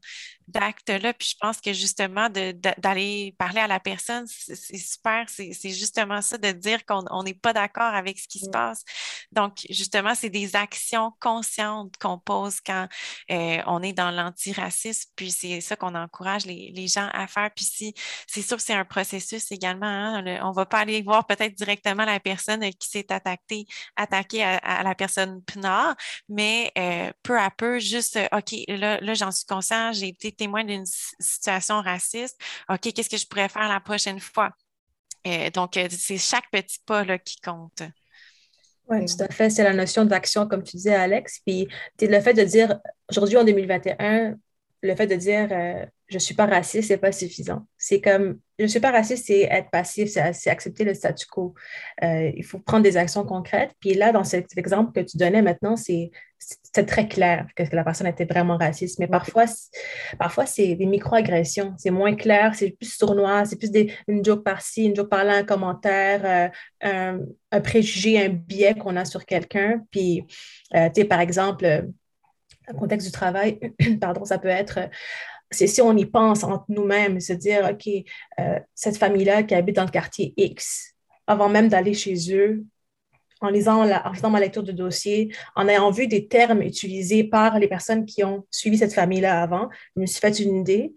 d'acte-là. Puis je pense que justement, d'aller parler à la personne, c'est super. C'est justement ça, de dire qu'on n'est pas d'accord avec ce qui se passe. Donc, justement, c'est des actions conscientes qu'on pose quand euh, on est dans l'antiracisme. Puis c'est ça qu'on encourage les, les, gens à faire. Puis si, c'est sûr que c'est un processus également. Hein, on ne va pas aller voir peut-être directement la personne qui s'est attaquée, attaquée à, la personne PNAR, mais euh, peu à peu, juste, OK, là, là j'en suis conscient, j'ai été témoin d'une situation raciste, OK, qu'est-ce que je pourrais faire la prochaine fois? Euh, donc, euh, c'est chaque petit pas là, qui compte. Oui, tout à fait. C'est la notion d'action, comme tu disais, Alex. Puis le fait de dire, aujourd'hui, en 2021, le fait de dire euh, je suis pas raciste, c'est pas suffisant. C'est comme je suis pas raciste, c'est être passif, c'est accepter le statu quo. Euh, il faut prendre des actions concrètes. Puis là, dans cet exemple que tu donnais maintenant, c'est très clair que, la personne était vraiment raciste. Mais parfois, parfois c'est des micro-agressions. C'est moins clair, c'est plus sournois, c'est plus des, une joke par-ci, une joke par-là, un commentaire, euh, un, préjugé, un biais qu'on a sur quelqu'un. Puis, tu sais, par exemple, le contexte du travail, pardon, ça peut être, c'est si on y pense entre nous-mêmes, se dire, OK, euh, cette famille-là qui habite dans le quartier X, avant même d'aller chez eux, en lisant, la, en faisant ma lecture de dossier, en ayant vu des termes utilisés par les personnes qui ont suivi cette famille-là avant, je me suis fait une idée,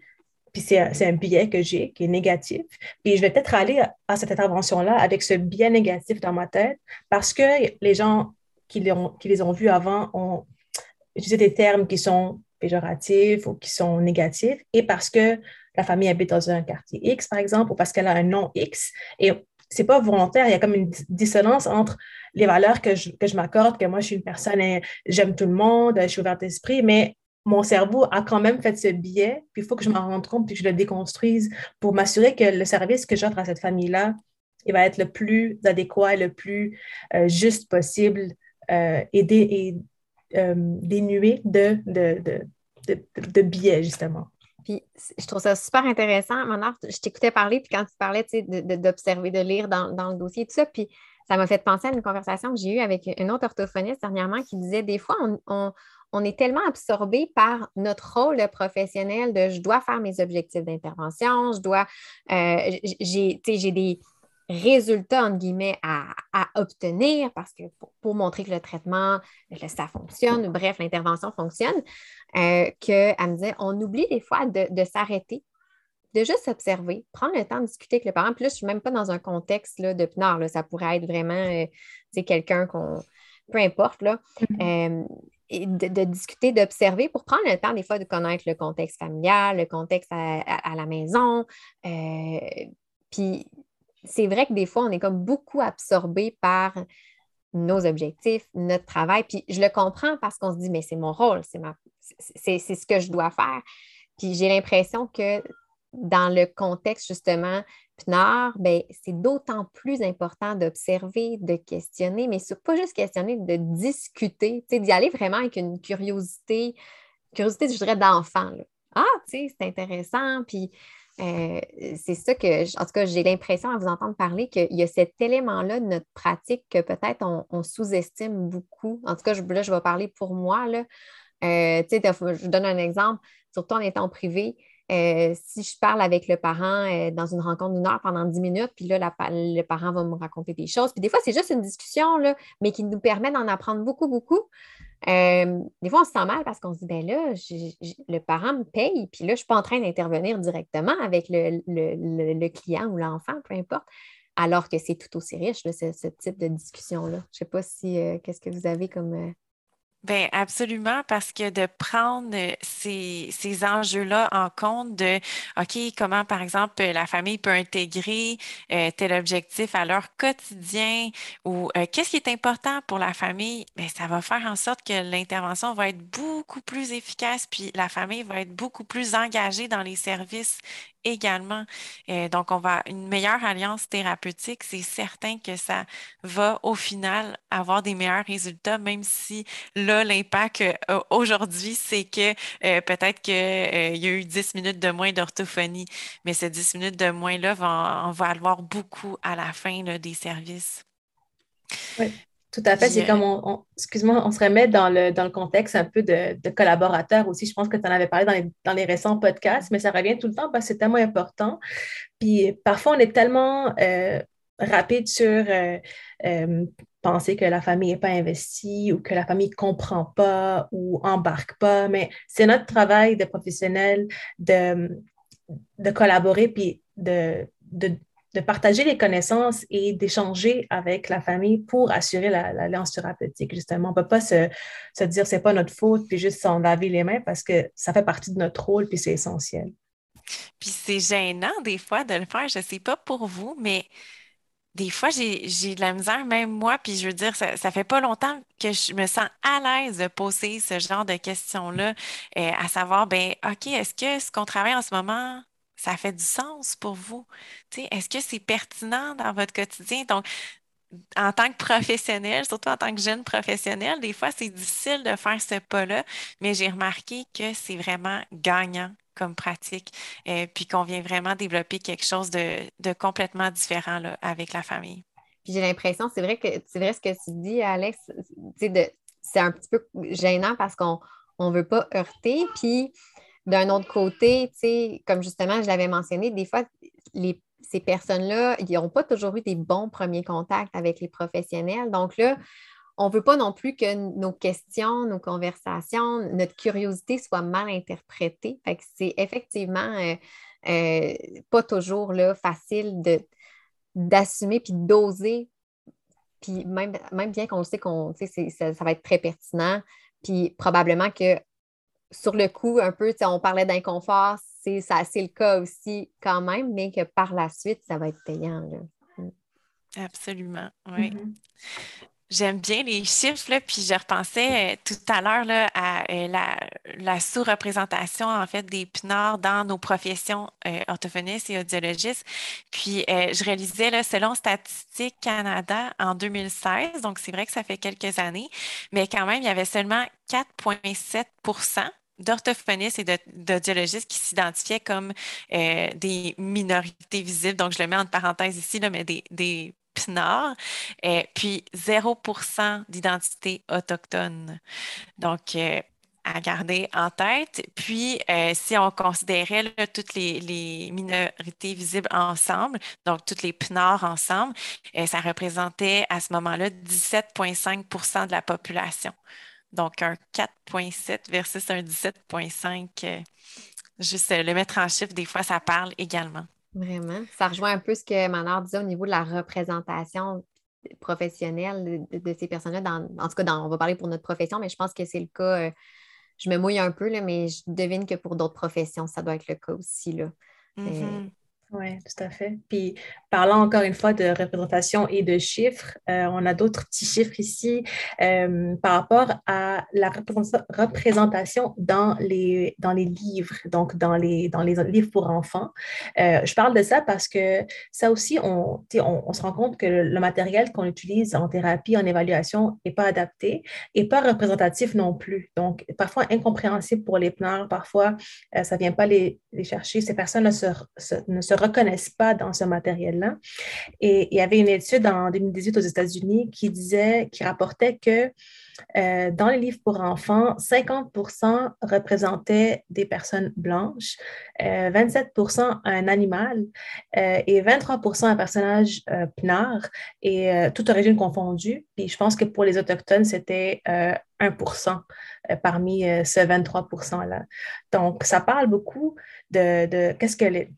puis c'est un, biais que j'ai, qui est négatif. Puis je vais peut-être aller à, cette intervention-là avec ce biais négatif dans ma tête, parce que les gens qui les ont vus avant ont utiliser des termes qui sont péjoratifs ou qui sont négatifs, et parce que la famille habite dans un quartier X, par exemple, ou parce qu'elle a un nom X. Et c'est pas volontaire, il y a comme une dissonance entre les valeurs que je, que je m'accorde, que moi, je suis une personne, j'aime tout le monde, je suis ouverte d'esprit, mais mon cerveau a quand même fait ce biais, puis il faut que je m'en rende compte, puis que je le déconstruise pour m'assurer que le service que j'offre à cette famille-là, il va être le plus adéquat, le plus euh, juste possible, euh, et, et, euh, dénué de, de, de, de, biais, justement. Puis je trouve ça super intéressant. Maintenant, je t'écoutais parler, puis quand tu parlais d'observer, de, lire dans, dans, le dossier, tout ça, puis ça m'a fait penser à une conversation que j'ai eue avec une autre orthophoniste dernièrement qui disait des fois, on, on, on est tellement absorbé par notre rôle professionnel de je dois faire mes objectifs d'intervention, je dois, euh, j'ai des résultats, entre guillemets, à, obtenir parce que pour, montrer que le traitement, ça fonctionne, bref, l'intervention fonctionne, euh, qu'elle me disait, on oublie des fois de, s'arrêter, de juste observer, prendre le temps de discuter avec le parent. Puis là, je ne suis même pas dans un contexte là, de PNAR, ça pourrait être vraiment euh, quelqu'un qu'on, peu importe, là. Mm-hmm. Euh, et de, discuter, d'observer pour prendre le temps des fois de connaître le contexte familial, le contexte à, à la maison. puis c'est vrai que des fois, on est comme beaucoup absorbé par nos objectifs, notre travail. Puis je le comprends parce qu'on se dit, mais c'est mon rôle, c'est, ma, c'est, ce que je dois faire. Puis j'ai l'impression que dans le contexte justement PNAR, ben, c'est d'autant plus important d'observer, de questionner, mais pas juste questionner, de discuter, d'y aller vraiment avec une curiosité, curiosité, je dirais, d'enfant. Ah, tu sais, c'est intéressant. Puis euh, c'est ça que, en tout cas, j'ai l'impression à vous entendre parler qu'il y a cet élément-là de notre pratique que peut-être on, sous-estime beaucoup. En tout cas, là, je vais parler pour moi. Là. Euh, je donne un exemple, surtout en étant privé. Euh, si je parle avec le parent dans une rencontre d'une heure pendant 10 minutes, puis là, le parent va me raconter des choses. Puis des fois, c'est juste une discussion, là, mais qui nous permet d'en apprendre beaucoup, beaucoup. Euh, des fois, on se sent mal parce qu'on se dit, ben là, le parent me paye, puis là, je ne suis pas en train d'intervenir directement avec le, client ou l'enfant, peu importe, alors que c'est tout aussi riche, ce, type de discussion-là. Je ne sais pas si, euh, qu'est-ce que vous avez comme, euh, Bien, absolument, parce que de prendre ces, ces enjeux-là en compte de, OK, comment, par exemple, la famille peut intégrer euh, tel objectif à leur quotidien ou euh, qu'est-ce qui est important pour la famille, bien, ça va faire en sorte que l'intervention va être beaucoup plus efficace, puis la famille va être beaucoup plus engagée dans les services également. Euh, donc, on va une meilleure alliance thérapeutique, c'est certain que ça va au final avoir des meilleurs résultats, même si là, l'impact euh, aujourd'hui, c'est que euh, peut-être qu'il y a eu 10 minutes de moins d'orthophonie, mais ces 10 minutes de moins-là, on va avoir beaucoup à la fin des services. Oui. Tout à fait. C'est comme, on, excuse-moi, on se remet dans le, dans le contexte un peu de, de collaborateurs aussi. Je pense que tu en avais parlé dans les, dans les, récents podcasts, mais ça revient tout le temps parce que c'est tellement important. Puis parfois, on est tellement euh, rapide sur euh, euh, penser que la famille n'est pas investie ou que la famille ne comprend pas ou embarque pas, mais c'est notre travail de professionnel de, collaborer puis de, partager les connaissances et d'échanger avec la famille pour assurer l'alliance thérapeutique. Justement, on ne peut pas se, se dire c'est pas notre faute puis juste s'en laver les mains parce que ça fait partie de notre rôle puis c'est essentiel. Puis c'est gênant des fois de le faire. Je ne sais pas pour vous, mais des fois, j'ai de la misère, même moi, puis je veux dire, ça, fait pas longtemps que je me sens à l'aise de poser ce genre de questions-là, euh, à savoir, ben, OK, est-ce que ce qu'on travaille en ce moment, ça fait du sens pour vous? Est-ce que c'est pertinent dans votre quotidien? Donc, en tant que professionnel, surtout en tant que jeune professionnel, des fois, c'est difficile de faire ce pas-là, mais j'ai remarqué que c'est vraiment gagnant comme pratique, euh, puis qu'on vient vraiment développer quelque chose de, complètement différent avec la famille. j'ai l'impression, c'est vrai que c'est vrai ce que tu dis, Alex, c'est un petit peu gênant parce qu'on ne veut pas heurter. Puis d'un autre côté, comme justement je l'avais mentionné, des fois, ces personnes-là, ils n'ont pas toujours eu des bons premiers contacts avec les professionnels. Donc là, on ne veut pas non plus que nos questions, nos conversations, notre curiosité soient mal interprétées. c'est effectivement euh, euh, pas toujours là, facile de, d'assumer puis d'oser. Puis même, même bien qu'on sait qu'on ça, ça va être très pertinent, puis probablement que sur le coup, un peu, on parlait d'inconfort, c'est, c'est le cas aussi quand même, mais que par la suite, ça va être payant. Mm. Absolument, oui. Mm-hmm. J'aime bien les chiffres, là, puis je repensais euh, tout à l'heure à euh, la, sous-représentation en fait des PNAR dans nos professions euh, orthophonistes et audiologistes. Puis je réalisais, là, selon Statistique Canada en 2016, donc c'est vrai que ça fait quelques années, mais quand même, il y avait seulement 4,7 d'orthophonistes et d'audiologistes qui s'identifiaient comme des minorités visibles. Donc, je le mets en parenthèse ici, mais des, des Nord, et puis 0% d'identité autochtone. Donc, euh, à garder en tête. Puis, euh, si on considérait toutes les, minorités visibles ensemble, donc toutes les PNAR ensemble, euh, ça représentait à ce moment-là 17,5% de la population. Donc, un 4,7 versus un 17,5. juste le mettre en chiffre, des fois, ça parle également. Vraiment. Ça rejoint un peu ce que Manor disait au niveau de la représentation professionnelle de, ces personnes-là. en tout cas, on va parler pour notre profession, mais je pense que c'est le cas. Euh, je me mouille un peu, là, mais je devine que pour d'autres professions, ça doit être le cas aussi. Là. Mm-hmm. Oui, tout à fait. Puis, parlant encore une fois de représentation et de chiffres, euh, on a d'autres petits chiffres ici euh, par rapport à la représentation dans les, dans les livres, donc dans les, dans les livres pour enfants. Euh, je parle de ça parce que ça aussi, on, on, se rend compte que le, matériel qu'on utilise en thérapie, en évaluation, n'est pas adapté et pas représentatif non plus. Donc, parfois incompréhensible pour les plans, parfois ça ne vient pas les, les chercher. Ces personnes ne se, ne se reconnaissent pas dans ce matériel-là. Et il y avait une étude en 2018 aux États-Unis qui disait, qui rapportait que euh, dans les livres pour enfants, 50% représentaient des personnes blanches, 27% euh, un animal euh, et 23% un personnage pinard et toute origine confondue. Puis je pense que pour les Autochtones, c'était 1% parmi ce 23 %-là. Donc, ça parle beaucoup de qu'est-ce que les,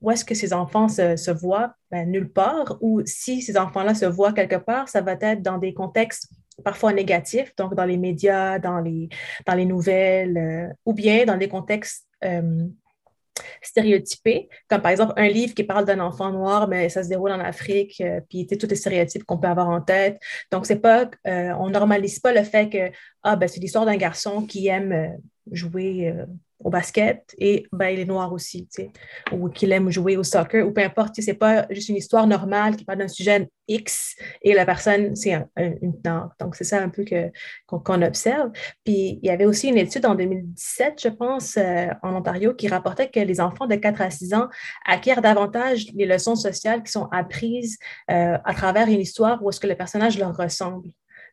où est-ce que ces enfants se, voient? Ben, nulle part. Ou si ces enfants-là se voient quelque part, ça va être dans des contextes parfois négatifs, donc dans les médias, dans les, dans les nouvelles, euh, ou bien dans des contextes euh, stéréotypés, comme par exemple un livre qui parle d'un enfant noir, mais ça se déroule en Afrique, euh, puis tous les stéréotypes qu'on peut avoir en tête. Donc, c'est pas, on normalise pas le fait que ah, ben, c'est l'histoire d'un garçon qui aime jouer au basket et ben, il est noir aussi, ou qu'il aime jouer au soccer, ou peu importe, c'est pas juste une histoire normale qui parle d'un sujet X et la personne, c'est une noire. Donc, c'est ça un peu qu'on, observe. Puis, il y avait aussi une étude en 2017, je pense, euh, en Ontario, qui rapportait que les enfants de 4 à 6 ans acquièrent davantage les leçons sociales qui sont apprises euh, à travers une histoire où est-ce que le personnage leur ressemble.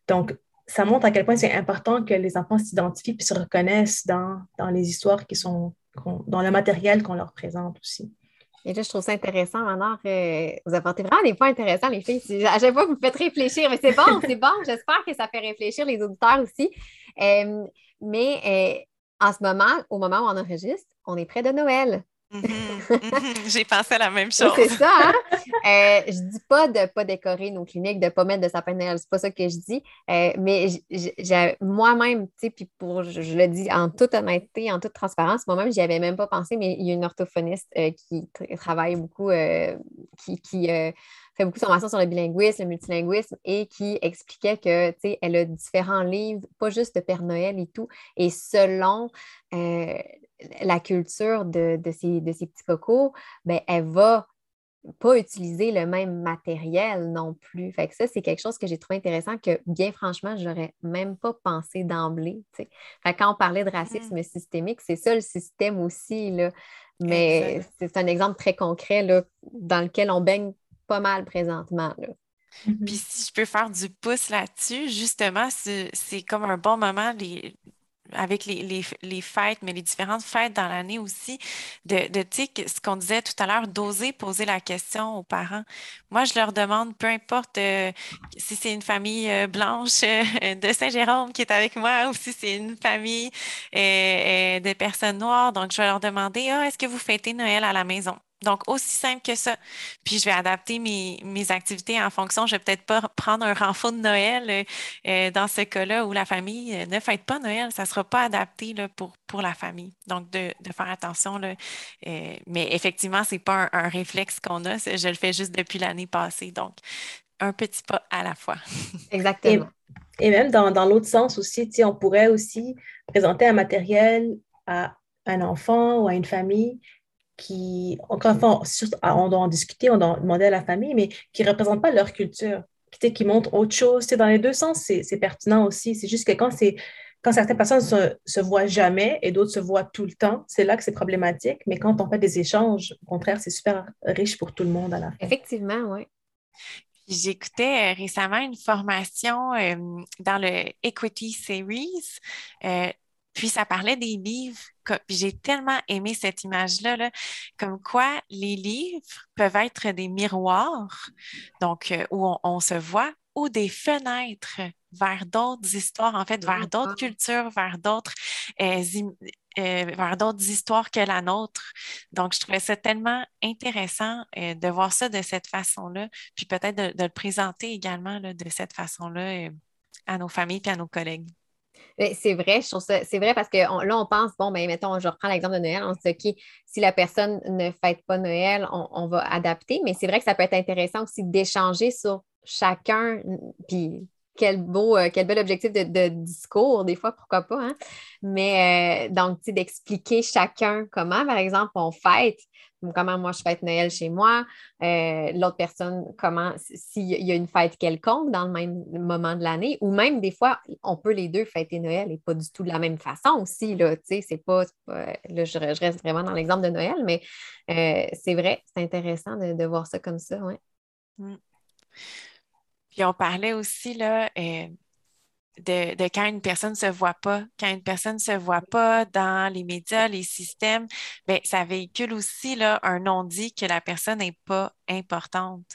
Donc, ça montre à quel point c'est important que les enfants s'identifient et se reconnaissent dans, dans les histoires qui sont, dans le matériel qu'on leur présente aussi. Et là, je trouve ça intéressant, Manor. Euh, vous apportez vraiment des points intéressants, les filles. À chaque fois, vous me faites réfléchir, mais c'est bon, c'est bon. J'espère que ça fait réfléchir les auditeurs aussi. Euh, mais euh, en ce moment, au moment où on enregistre, on est près de Noël. Mhm, mhm. J'ai pensé à la même chose. C'est ça, hein? Euh, je dis pas de pas décorer nos cliniques, de pas mettre de sapin de Noël, c'est pas ça que je dis. Euh, mais moi-même, tu sais, puis pour, je, le dis en toute honnêteté, en toute transparence, moi-même, j'y avais même pas pensé, mais il y a une orthophoniste euh, qui travaille beaucoup, qui, qui fait beaucoup de formations sur le bilinguisme, le multilinguisme et qui expliquait que, tu sais, elle a différents livres, pas juste de Père Noël et tout, et selon la culture de, ces, de ces petits cocos, ben, elle va pas utiliser le même matériel non plus. Fait que ça, c'est quelque chose que j'ai trouvé intéressant que, bien franchement, j'aurais même pas pensé d'emblée. Fait quand on parlait de racisme mm. systémique, c'est ça le système aussi. Là. Mais c'est un exemple très concret là, dans lequel on baigne pas mal présentement. Là. Puis si je peux faire du pouce là-dessus, justement, c'est comme un bon moment, les, avec les, les, fêtes, mais les différentes fêtes dans l'année aussi, de, de ce qu'on disait tout à l'heure, d'oser poser la question aux parents. Moi, je leur demande, peu importe euh, si c'est une famille euh, blanche euh, de Saint-Jérôme qui est avec moi ou si c'est une famille de personnes noires, donc je vais leur demander, ah, est-ce que vous fêtez Noël à la maison? Donc, aussi simple que ça. Puis, je vais adapter mes, activités en fonction. Je vais peut-être pas prendre un renfort de Noël euh, euh, dans ce cas-là où la famille euh, ne fête pas Noël. Ça ne sera pas adapté là, pour, pour la famille. Donc, de, faire attention. Là, mais effectivement, ce n'est pas un, réflexe qu'on a. Je le fais juste depuis l'année passée. Donc, un petit pas à la fois. Exactement. Et, même dans, dans l'autre sens aussi, on pourrait aussi présenter un matériel à un enfant ou à une famille qui, encore une fois, on doit en discuter, on doit demander à la famille, mais qui ne représentent pas leur culture, qui, qui montrent autre chose. Dans les deux sens, c'est pertinent aussi. C'est juste que quand, quand certaines personnes se, se voient jamais et d'autres se voient tout le temps, c'est là que c'est problématique. Mais quand on fait des échanges, au contraire, c'est super riche pour tout le monde à la fin. Effectivement, oui. J'écoutais euh, récemment une formation euh, dans le Equity Series. Euh, puis ça parlait des livres. J'ai tellement aimé cette image-là, comme quoi les livres peuvent être des miroirs, donc euh, où on, se voit, ou des fenêtres vers d'autres histoires, en fait, vers d'autres cultures, vers d'autres euh, euh, vers d'autres histoires que la nôtre. Donc, je trouvais ça tellement intéressant de voir ça de cette façon-là, puis peut-être de, le présenter également de cette façon-là à nos familles et à nos collègues. C'est vrai, je trouve ça, c'est vrai parce que là, on pense, bon, ben, mettons, je reprends l'exemple de Noël, on se dit, OK, si la personne ne fête pas Noël, on, va adapter, mais c'est vrai que ça peut être intéressant aussi d'échanger sur chacun, puis quel beau, euh, quel bel objectif de, discours, des fois, pourquoi pas, hein? Mais euh, donc, tu d'expliquer chacun comment, par exemple, on fête, comment moi je fête Noël chez moi, euh, l'autre personne, comment, s'il y a une fête quelconque dans le même moment de l'année, ou même des fois, on peut les deux fêter Noël et pas du tout de la même façon aussi, là, tu sais, c'est pas, là, je, reste vraiment dans l'exemple de Noël, mais c'est vrai, c'est intéressant de, voir ça comme ça, ouais. Mm. Puis on parlait aussi là, euh, de, quand une personne ne se voit pas, quand une personne ne se voit pas dans les médias, les systèmes, bien, ça véhicule aussi là, un non-dit que la personne n'est pas importante.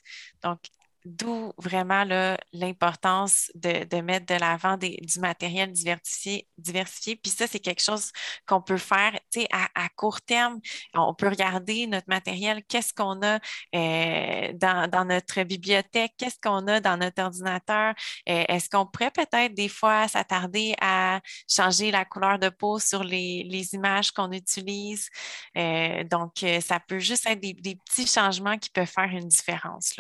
Donc, D'où vraiment l'importance de, mettre de l'avant du matériel diversifié, diversifié. Puis ça, c'est quelque chose qu'on peut faire à, court terme. On peut regarder notre matériel, qu'est-ce qu'on a euh, dans, notre bibliothèque, qu'est-ce qu'on a dans notre ordinateur. Euh, est-ce qu'on pourrait peut-être des fois s'attarder à changer la couleur de peau sur les, images qu'on utilise? Euh, donc, ça peut juste être des, petits changements qui peuvent faire une différence.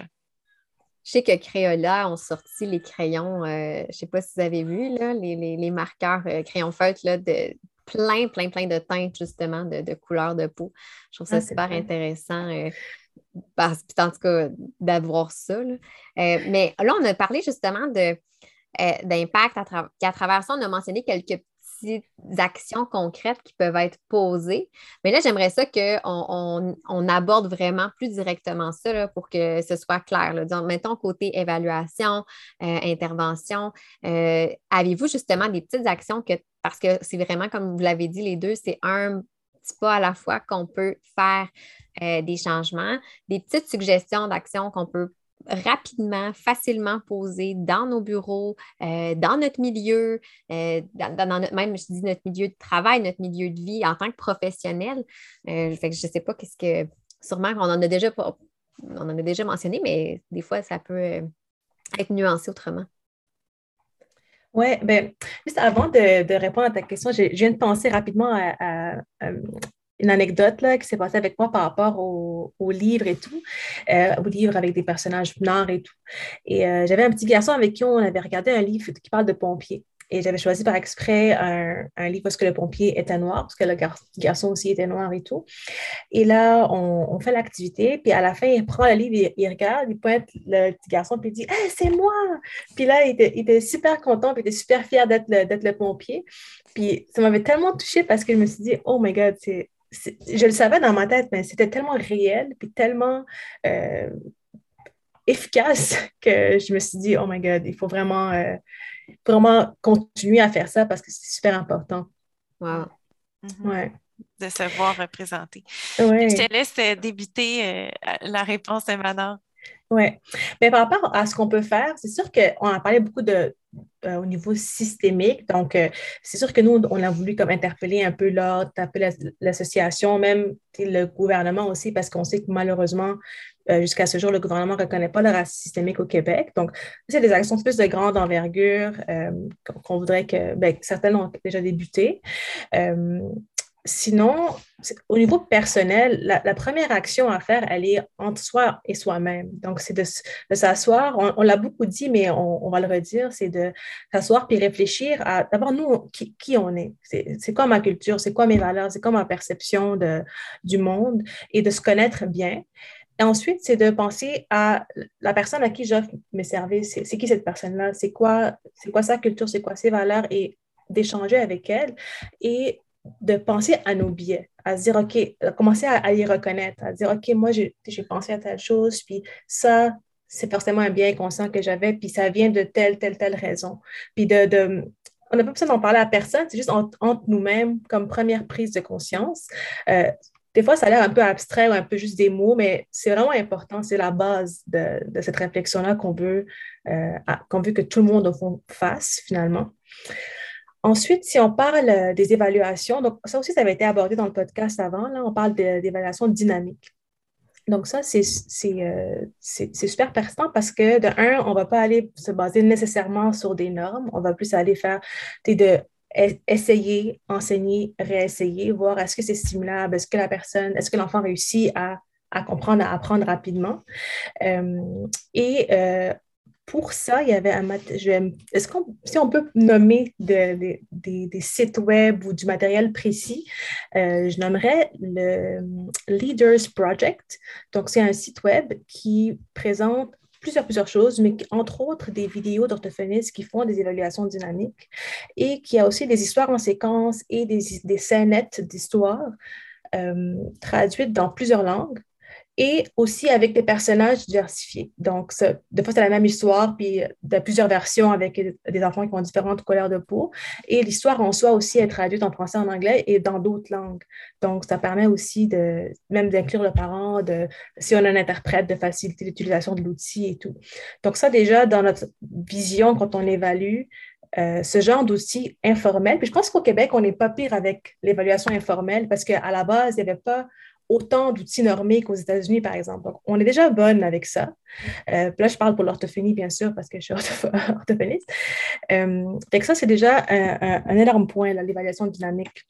Je sais que Crayola ont sorti les crayons, euh, je ne sais pas si vous avez vu, là, les, marqueurs euh, crayons feutres là, de plein, plein, plein de teintes, justement, de, de couleurs de peau. Je trouve ça ah, super intéressant. Euh, parce, en tout cas, d'avoir ça. mais là, on a parlé justement de, d'impact à, à, travers ça. On a mentionné quelques actions concrètes qui peuvent être posées. Mais là, j'aimerais ça qu'on on, aborde vraiment plus directement ça pour que ce soit clair. Là. mettons côté évaluation, euh, intervention, euh, avez-vous justement des petites actions que, parce que c'est vraiment, comme vous l'avez dit, les deux, c'est un petit pas à la fois qu'on peut faire euh, des changements, des petites suggestions d'actions qu'on peut rapidement, facilement posés dans nos bureaux, euh, dans notre milieu, euh, dans, notre, même, je dis notre milieu de travail, notre milieu de vie en tant que professionnel. Euh, je ne sais pas qu'est-ce que, sûrement qu'on en a déjà on en a déjà mentionné, mais des fois, ça peut être nuancé autrement. Oui, bien, juste avant de, répondre à ta question, je, viens de penser rapidement à, une anecdote là, qui s'est passée avec moi par rapport au, au livre et tout, euh, au livre avec des personnages noirs et tout. Et euh, j'avais un petit garçon avec qui on avait regardé un livre qui parle de pompiers. Et j'avais choisi par exprès un, livre parce que le pompier était noir, parce que le garçon aussi était noir et tout. Et là, on, fait l'activité, puis à la fin, il prend le livre, il, regarde, il pointe le petit garçon, puis il dit hey, c'est moi Puis là, il était, il était, super content, puis il était super fier d'être le, le pompier. Puis ça m'avait tellement touchée parce que je me suis dit oh my God, c'est je le savais dans ma tête, mais c'était tellement réel, puis tellement euh, efficace que je me suis dit, oh my God, il faut vraiment, euh, vraiment continuer à faire ça parce que c'est super important. Wow. Mm-hmm. De se voir représenté. Je te laisse euh, débuter la réponse de Manon. Oui. Mais par rapport à ce qu'on peut faire, c'est sûr qu'on a parlé beaucoup de, euh, au niveau systémique. Donc, euh, c'est sûr que nous, on a voulu comme interpeller un peu l'ordre, l'association, même le gouvernement aussi, parce qu'on sait que malheureusement, euh, jusqu'à ce jour, le gouvernement ne reconnaît pas le racisme systémique au Québec. Donc, c'est des actions plus de grande envergure qu'on voudrait que, ben, certaines ont déjà débuté sinon, au niveau personnel, la, première action à faire, elle est entre soi et soi-même. Donc, c'est de, s'asseoir, on, l'a beaucoup dit, mais on, va le redire, c'est de s'asseoir puis réfléchir à d'abord nous, qui, on est. C'est quoi ma culture, c'est quoi mes valeurs, c'est quoi ma perception de, du monde et de se connaître bien. Et ensuite, c'est de penser à la personne à qui j'offre mes services. C'est qui cette personne-là? C'est quoi, quoi sa culture? C'est quoi ses valeurs? Et d'échanger avec elle et de penser à nos biais, à se dire, OK, commencer à, les reconnaître, à dire, OK, moi, j'ai pensé à telle chose, puis ça, c'est forcément un bien conscient que j'avais, puis ça vient de telle, telle, telle raison. Puis de, de on n'a pas besoin d'en parler à personne, c'est juste entre, nous-mêmes comme première prise de conscience. Euh, des fois, ça a l'air un peu abstrait ou un peu juste des mots, mais c'est vraiment important, c'est la base de, de cette réflexion-là qu'on veut, euh, qu'on veut que tout le monde au fasse finalement. Ensuite, si on parle euh, des évaluations, donc ça aussi, ça avait été abordé dans le podcast avant, là, on parle d'évaluation dynamique. Donc ça, euh, c'est super pertinent parce que de un, on ne va pas aller se baser nécessairement sur des normes, on va plus aller faire de essayer, enseigner, réessayer, voir est-ce que c'est stimulable, est-ce que la personne, est-ce que l'enfant réussit à, comprendre, à apprendre rapidement. Euh, et pour ça, il y avait un Est-ce qu'on si on peut nommer des sites web ou du matériel précis, euh, je nommerais le Leaders Project. Donc, c'est un site web qui présente plusieurs, plusieurs choses, mais entre autres des vidéos d'orthophonistes qui font des évaluations dynamiques et qui a aussi des histoires en séquence et des, des scénettes d'histoires euh, traduites dans plusieurs langues et aussi avec des personnages diversifiés. Donc, des fois, c'est la même histoire, puis de plusieurs versions avec des enfants qui ont différentes couleurs de peau. Et l'histoire en soi aussi est traduite en français, en anglais et dans d'autres langues. Donc, ça permet aussi de même d'inclure le parent, de, si on a un interprète, de faciliter l'utilisation de l'outil et tout. Donc, ça, déjà, dans notre vision, quand on évalue, euh, ce genre d'outils informels. Puis je pense qu'au Québec, on n'est pas pire avec l'évaluation informelle parce qu'à la base, il n'y avait pas autant d'outils normés qu'aux États-Unis, par exemple. Donc, on est déjà bonne avec ça. Euh, là, je parle pour l'orthophonie, bien sûr, parce que je suis orthophoniste. Euh, que ça, c'est déjà un, énorme point, l'évaluation dynamique.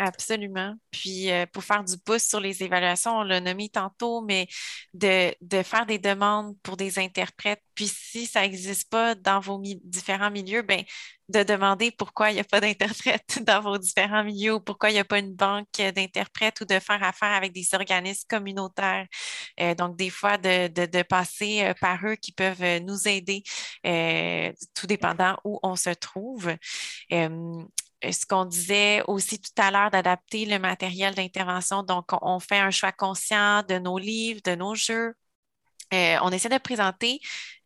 Absolument. Puis euh, pour faire du pouce sur les évaluations, on l'a nommé tantôt, mais de, faire des demandes pour des interprètes. Puis si ça n'existe pas dans vos différents milieux, ben, de demander pourquoi il n'y a pas d'interprète dans vos différents milieux ou pourquoi il n'y a pas une banque d'interprètes ou de faire affaire avec des organismes communautaires. Euh, donc, des fois, de, passer euh, par eux qui peuvent nous aider, tout dépendant où on se trouve ce qu'on disait aussi tout à l'heure, d'adapter le matériel d'intervention. Donc, on fait un choix conscient de nos livres, de nos jeux. Euh, on essaie de présenter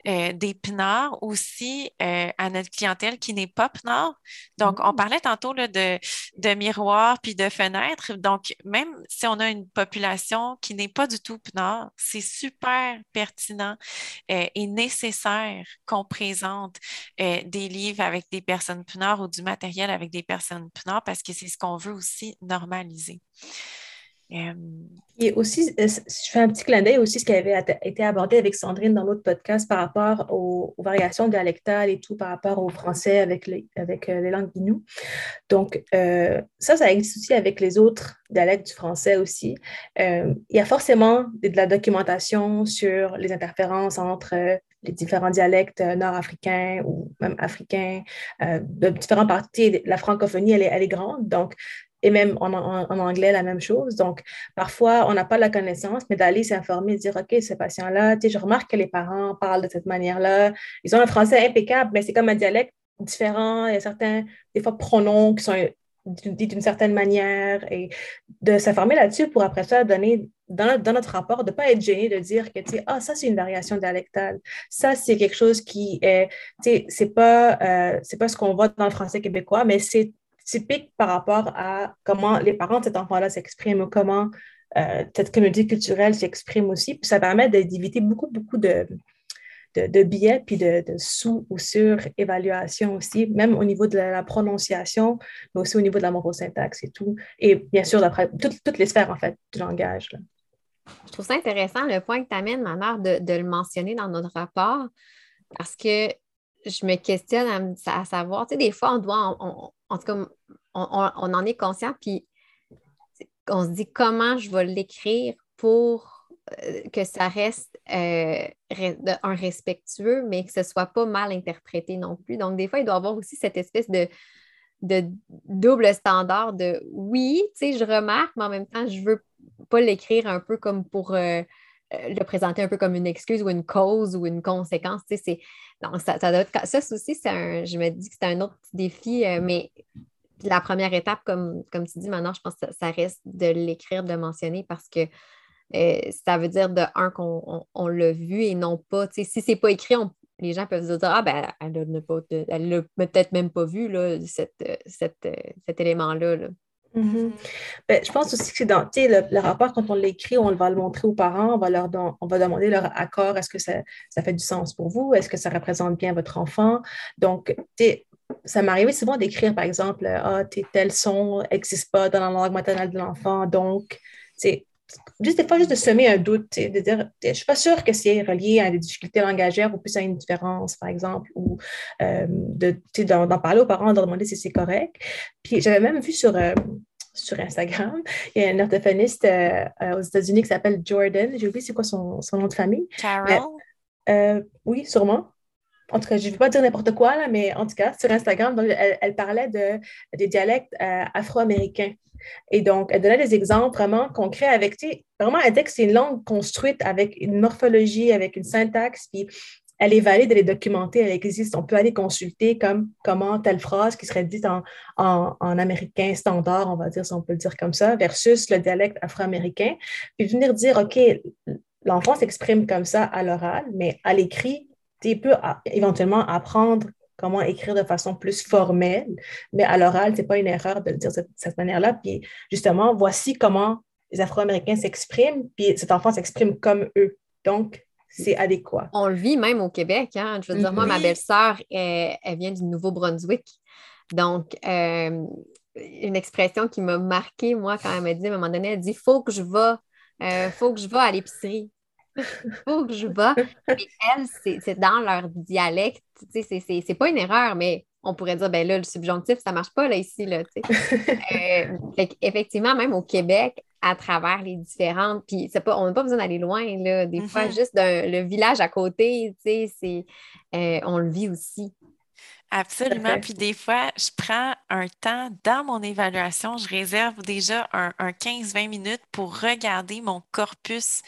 euh, des pinards aussi euh, à notre clientèle qui n'est pas pinard. Donc, on mm. parlait tantôt là, de, de miroirs puis de fenêtres. Donc, même si on a une population qui n'est pas du tout pinard, c'est super pertinent euh, et nécessaire qu'on présente des livres avec des personnes pinards ou du matériel avec des personnes pinards parce que c'est ce qu'on veut aussi normaliser. Et aussi, euh, je fais un petit clin d'œil aussi, ce qui avait été abordé avec Sandrine dans l'autre podcast par rapport aux, variations dialectales et tout, par rapport au français avec les, avec euh, les langues guinou. Donc, euh, ça, ça existe aussi avec les autres dialectes du français aussi. il y a forcément de, la documentation sur les interférences entre les différents dialectes nord-africains ou même africains, de différentes parties. La francophonie, elle est, elle est grande. Donc, et même en, anglais, la même chose. Donc, parfois, on n'a pas la connaissance, mais d'aller s'informer, dire, OK, ce patient-là, tu sais, je remarque que les parents parlent de cette manière-là. Ils ont un français impeccable, mais c'est comme un dialecte différent. Il y a certains, des fois, pronoms qui sont dits d'une certaine manière et de s'informer là-dessus pour après ça donner dans, notre rapport, de ne pas être gêné de dire que, tu sais, ah, ça, c'est une variation dialectale. Ça, c'est quelque chose qui est, tu sais, c'est pas, euh, pas ce qu'on voit dans le français québécois, mais c'est typique par rapport à comment les parents de cet enfant-là s'expriment, comment euh, cette communauté culturelle s'exprime aussi. Puis ça permet d'éviter beaucoup, beaucoup de, de, biais, puis de, sous- ou sur-évaluation aussi, même au niveau de la, prononciation, mais aussi au niveau de la morphosyntaxe et tout. Et bien sûr, toutes, les sphères, en fait, du langage. Je trouve ça intéressant le point que tu amènes, ma mère, de, de, le mentionner dans notre rapport, parce que je me questionne à, savoir, tu sais, des fois, on doit, en tout cas, on, en est conscient, puis on se dit comment je vais l'écrire pour euh, que ça reste euh, un respectueux, mais que ce ne soit pas mal interprété non plus. Donc, des fois, il doit y avoir aussi cette espèce de, double standard de oui, tu sais, je remarque, mais en même temps, je ne veux pas l'écrire un peu comme pour euh, le présenter un peu comme une excuse ou une cause ou une conséquence. Tu sais, donc, ça, ça, ça aussi, c'est un, je me dis que c'est un autre défi, euh, mais la première étape, comme, comme tu dis maintenant, je pense que ça, reste de l'écrire, de le mentionner parce que euh, ça veut dire de un qu'on on, l'a vu et non pas, tu sais, si c'est pas écrit, les gens peuvent se dire Ah, ben, elle l'a peut-être même pas vu, là, cette, cet élément-là. là Mm-hmm. Ben, je pense aussi que dans le, le, rapport, quand on l'écrit, on va le montrer aux parents, on va leur on va demander leur accord. Est-ce que ça, ça, fait du sens pour vous? Est-ce que ça représente bien votre enfant? Donc, ça m'arrivait souvent d'écrire, par exemple, Ah, tel son n'existe pas dans la langue maternelle de l'enfant. Donc, juste des fois, juste de semer un doute, de dire, je ne suis pas sûre que c'est relié à des difficultés langagères ou plus à une différence, par exemple, ou euh, d'en parler aux parents, de leur demander si c'est correct. Puis j'avais même vu sur, euh, sur Instagram, il y a un orthophoniste euh, aux États-Unis qui s'appelle Jordan, j'ai oublié c'est quoi son, son, nom de famille. Carol? oui, sûrement. En tout cas, je ne vais pas dire n'importe quoi, là, mais en tout cas, sur Instagram, donc, elle, elle parlait de, des dialectes afro-américains. Et donc, elle donnait des exemples vraiment concrets avec, tu sais, vraiment, elle dit que c'est une langue construite avec une morphologie, avec une syntaxe, puis elle est valide, elle est documentée, elle existe. On peut aller consulter comme comment telle phrase qui serait dite en, en, américain standard, on va dire, si on peut le dire comme ça, versus le dialecte afro-américain, puis venir dire, OK, l'enfant s'exprime comme ça à l'oral, mais à l'écrit, tu peux éventuellement apprendre comment écrire de façon plus formelle, mais à l'oral, ce n'est pas une erreur de le dire de cette, manière-là. Puis justement, voici comment les Afro-Américains s'expriment, puis cet enfant s'exprime comme eux. Donc, c'est adéquat. On le vit même au Québec. Hein? Je veux dire, moi, ma belle-sœur, elle, vient du Nouveau-Brunswick. Donc, euh, une expression qui m'a marquée, moi, quand elle m'a dit, à un moment donné, elle dit Faut que je vais, euh, faut que je vais à l'épicerie. Faut que je vais. Mais elle, c'est dans leur dialecte. C'est pas une erreur, mais on pourrait dire, ben là, le subjonctif, ça marche pas là, ici. Là, euh, effectivement, même au Québec, à travers les différentes, puis pas, on n'a pas besoin d'aller loin, là. Des fois, mm-hmm. juste le village à côté, c'est, euh, on le vit aussi. Absolument. Puis des fois, je prends un temps dans mon évaluation, je réserve déjà un, un 15-20 minutes pour regarder mon corpus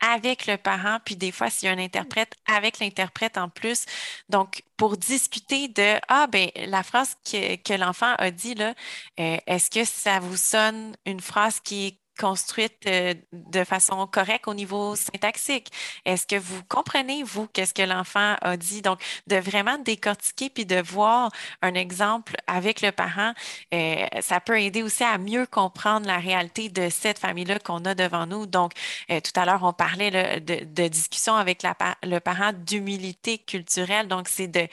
avec le parent, puis des fois, s'il y a un interprète, avec l'interprète en plus. Donc, pour discuter de Ah, ben la phrase que, l'enfant a dit, là, euh, est-ce que ça vous sonne une phrase qui est construite euh, de façon correcte au niveau syntaxique? Est-ce que vous comprenez, vous, qu'est-ce que l'enfant a dit? Donc, de vraiment décortiquer puis de voir un exemple avec le parent, euh, ça peut aider aussi à mieux comprendre la réalité de cette famille-là qu'on a devant nous. Donc, euh, tout à l'heure, on parlait de, discussion avec le parent d'humilité culturelle. Donc, c'est de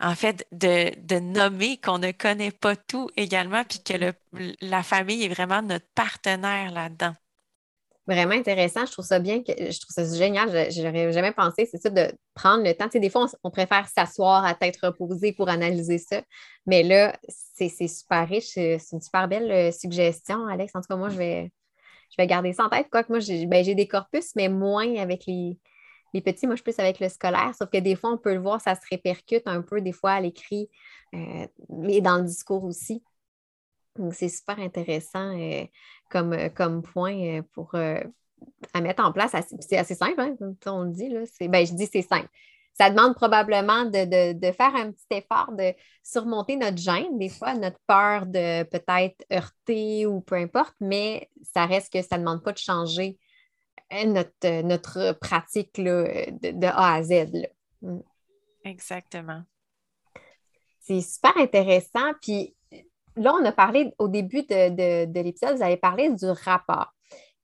en fait, de, nommer qu'on ne connaît pas tout également, puis que la famille est vraiment notre partenaire là-dedans. Vraiment intéressant. Je trouve ça bien, je trouve ça génial. Je n'aurais jamais pensé, c'est ça, de prendre le temps. Des fois, on, préfère s'asseoir à tête reposée pour analyser ça. Mais là, c'est super riche. C'est une super belle euh, suggestion, Alex. En tout cas, moi, je vais, je vais garder ça en tête. Quoique moi, ben, j'ai des corpus, mais moins avec les, les petits, moi, je suis plus avec le scolaire, sauf que des fois, on peut le voir, ça se répercute un peu, des fois, à l'écrit, euh, mais dans le discours aussi. Donc, c'est super intéressant euh, comme, euh, comme point pour à mettre en place. C'est assez simple, hein, comme on le dit. Là. Ben, je dis c'est simple. Ça demande probablement de, faire un petit effort de surmonter notre gêne, des fois, notre peur de peut-être heurter ou peu importe, mais ça reste que ça ne demande pas de changer notre, notre pratique de, A à Z. Mm. Exactement. C'est super intéressant. Puis là, on a parlé au début de, l'épisode, vous avez parlé du rapport.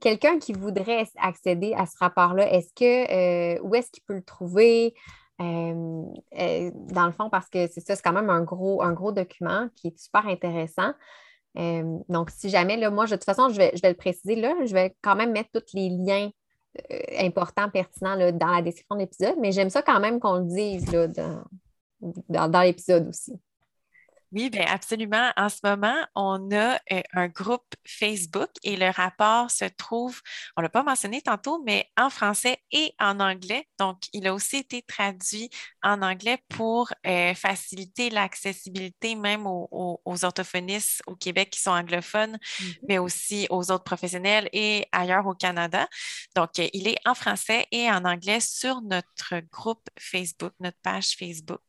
Quelqu'un qui voudrait accéder à ce rapport-là, est-ce que euh, où est-ce qu'il peut le trouver? Euh, euh, dans le fond, parce que c'est ça, c'est quand même un gros, un gros document qui est super intéressant. Euh, donc, si jamais, là, moi, de toute façon, je vais, je vais le préciser là, je vais quand même mettre tous les liens euh, importants, pertinents dans la description de l'épisode, mais j'aime ça quand même qu'on le dise là, dans l'épisode aussi. Oui, bien absolument. En ce moment, on a euh, un groupe Facebook et le rapport se trouve, on ne l'a pas mentionné tantôt, mais en français et en anglais. Donc, il a aussi été traduit en anglais pour euh, faciliter l'accessibilité même aux, orthophonistes au Québec qui sont anglophones, mm-hmm. mais aussi aux autres professionnels et ailleurs au Canada. Donc, euh, il est en français et en anglais sur notre groupe Facebook, notre page Facebook.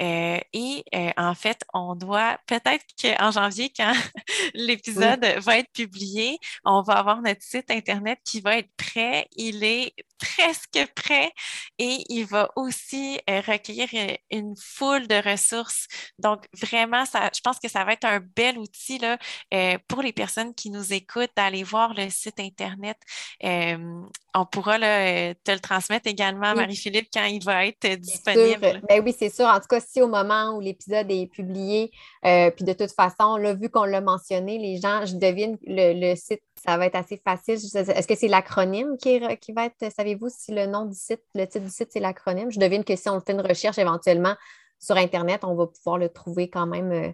et en fait, on on doit peut-être qu'en janvier, quand l'épisode va être publié, on va avoir notre site Internet qui va être prêt. Il est presque prêt et il va aussi euh, recueillir euh, une foule de ressources. Donc, vraiment, ça, je pense que ça va être un bel outil là, euh, pour les personnes qui nous écoutent d'aller voir le site Internet. on pourra te le transmettre également, Marie-Philippe, quand il va être disponible. Ben oui, c'est sûr. En tout cas, si au moment où l'épisode est publié, puis de toute façon, là, vu qu'on l'a mentionné, les gens, je devine le, le site ça va être assez facile. Est-ce que c'est l'acronyme qui, qui, va être, savez-vous si le nom du site, le titre du site, c'est l'acronyme? Je devine que si on fait une recherche éventuellement sur Internet, on va pouvoir le trouver quand même euh,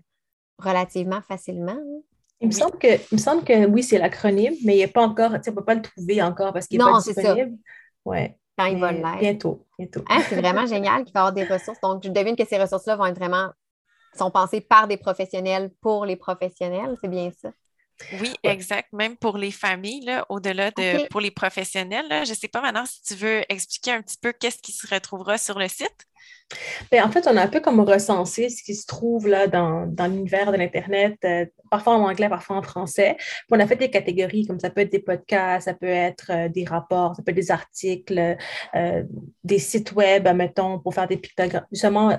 relativement facilement. Hein? Il me, semble que, me semble que oui, c'est l'acronyme, mais il n'est pas encore, on ne peut pas le trouver encore parce qu'il n'est pas disponible. Ouais. Quand il va l'être. Bientôt, bientôt. Hein, c'est vraiment génial qu'il va y avoir des ressources. Donc, je devine que ces ressources-là vont être vraiment, sont pensées par des professionnels pour les professionnels, c'est bien ça? Oui, exact. Même pour les familles, au-delà de pour les professionnels. je ne sais pas maintenant si tu veux expliquer un petit peu qu'est-ce qui se retrouvera sur le site? Bien, en fait, on a un peu comme recensé ce qui se trouve là dans, l'univers de l'Internet, euh, parfois en anglais, parfois en français. on a fait des catégories, comme ça peut être des podcasts, ça peut être euh, des rapports, ça peut être des articles, euh, des sites web, mettons, pour faire des pictogrammes. Justement,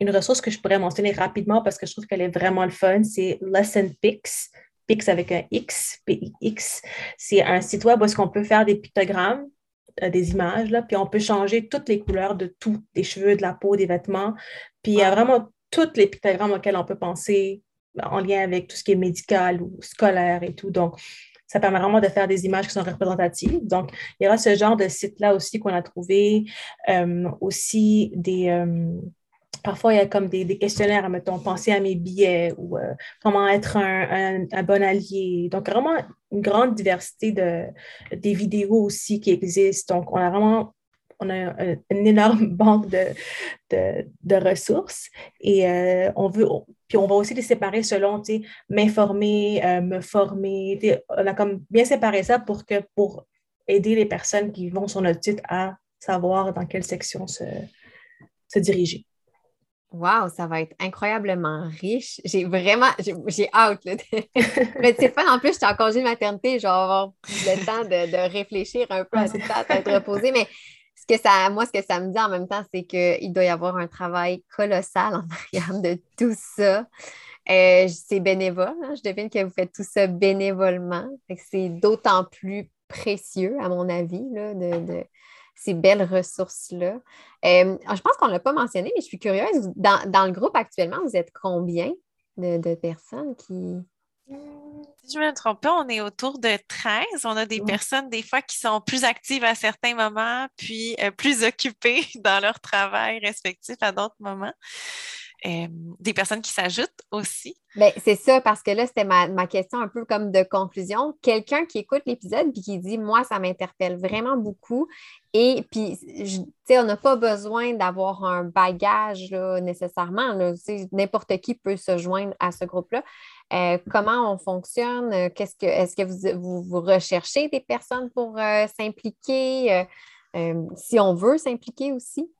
une ressource que je pourrais mentionner rapidement parce que je trouve qu'elle est vraiment le fun, c'est Lesson Pix. Pix avec un X, P-I-X. C'est un site web où est-ce qu'on peut faire des pictogrammes, euh, des images, là, puis on peut changer toutes les couleurs de tout, des cheveux, de la peau, des vêtements. Puis il y a vraiment toutes les pictogrammes auxquels on peut penser en lien avec tout ce qui est médical ou scolaire et tout. Donc, ça permet vraiment de faire des images qui sont représentatives. Donc, il y aura ce genre de site-là aussi qu'on a trouvé, euh, aussi des, euh, Parfois, il y a comme des, questionnaires, mettons, penser à mes billets ou euh, comment être un, bon allié. Donc, vraiment une grande diversité de, des vidéos aussi qui existent. Donc, on a vraiment on a une énorme banque de, de, ressources et euh, on veut, puis on va aussi les séparer selon, tu sais, m'informer, euh, me former. On a comme bien séparé ça pour, que, pour aider les personnes qui vont sur notre site à savoir dans quelle section se, se diriger. Wow, ça va être incroyablement riche. J'ai vraiment, j'ai hâte. Mais c'est pas en plus, je suis en congé de maternité, je vais avoir le temps de, réfléchir un peu à tout ça, à être reposée. Mais ce que ça, moi, ce que ça me dit en même temps, c'est qu'il doit y avoir un travail colossal en arrière de tout ça. Euh, c'est bénévole. Hein. Je devine que vous faites tout ça bénévolement. C'est d'autant plus précieux, à mon avis, de, ces belles ressources-là. Euh, je pense qu'on ne l'a pas mentionné, mais je suis curieuse. Dans, le groupe actuellement, vous êtes combien de, personnes qui. Si je me trompe pas, on est autour de 13. On a des personnes, des fois, qui sont plus actives à certains moments, puis euh, plus occupées dans leur travail respectif à d'autres moments. Euh, des personnes qui s'ajoutent aussi. Bien, c'est ça, parce que là, c'était ma, question un peu comme de conclusion. Quelqu'un qui écoute l'épisode puis qui dit Moi, ça m'interpelle vraiment beaucoup. Et puis, tu sais, on n'a pas besoin d'avoir un bagage nécessairement. N'importe qui peut se joindre à ce groupe-là. Euh, comment on fonctionne? Qu'est-ce que est-ce que vous, vous, recherchez des personnes pour euh, s'impliquer? si on veut s'impliquer aussi?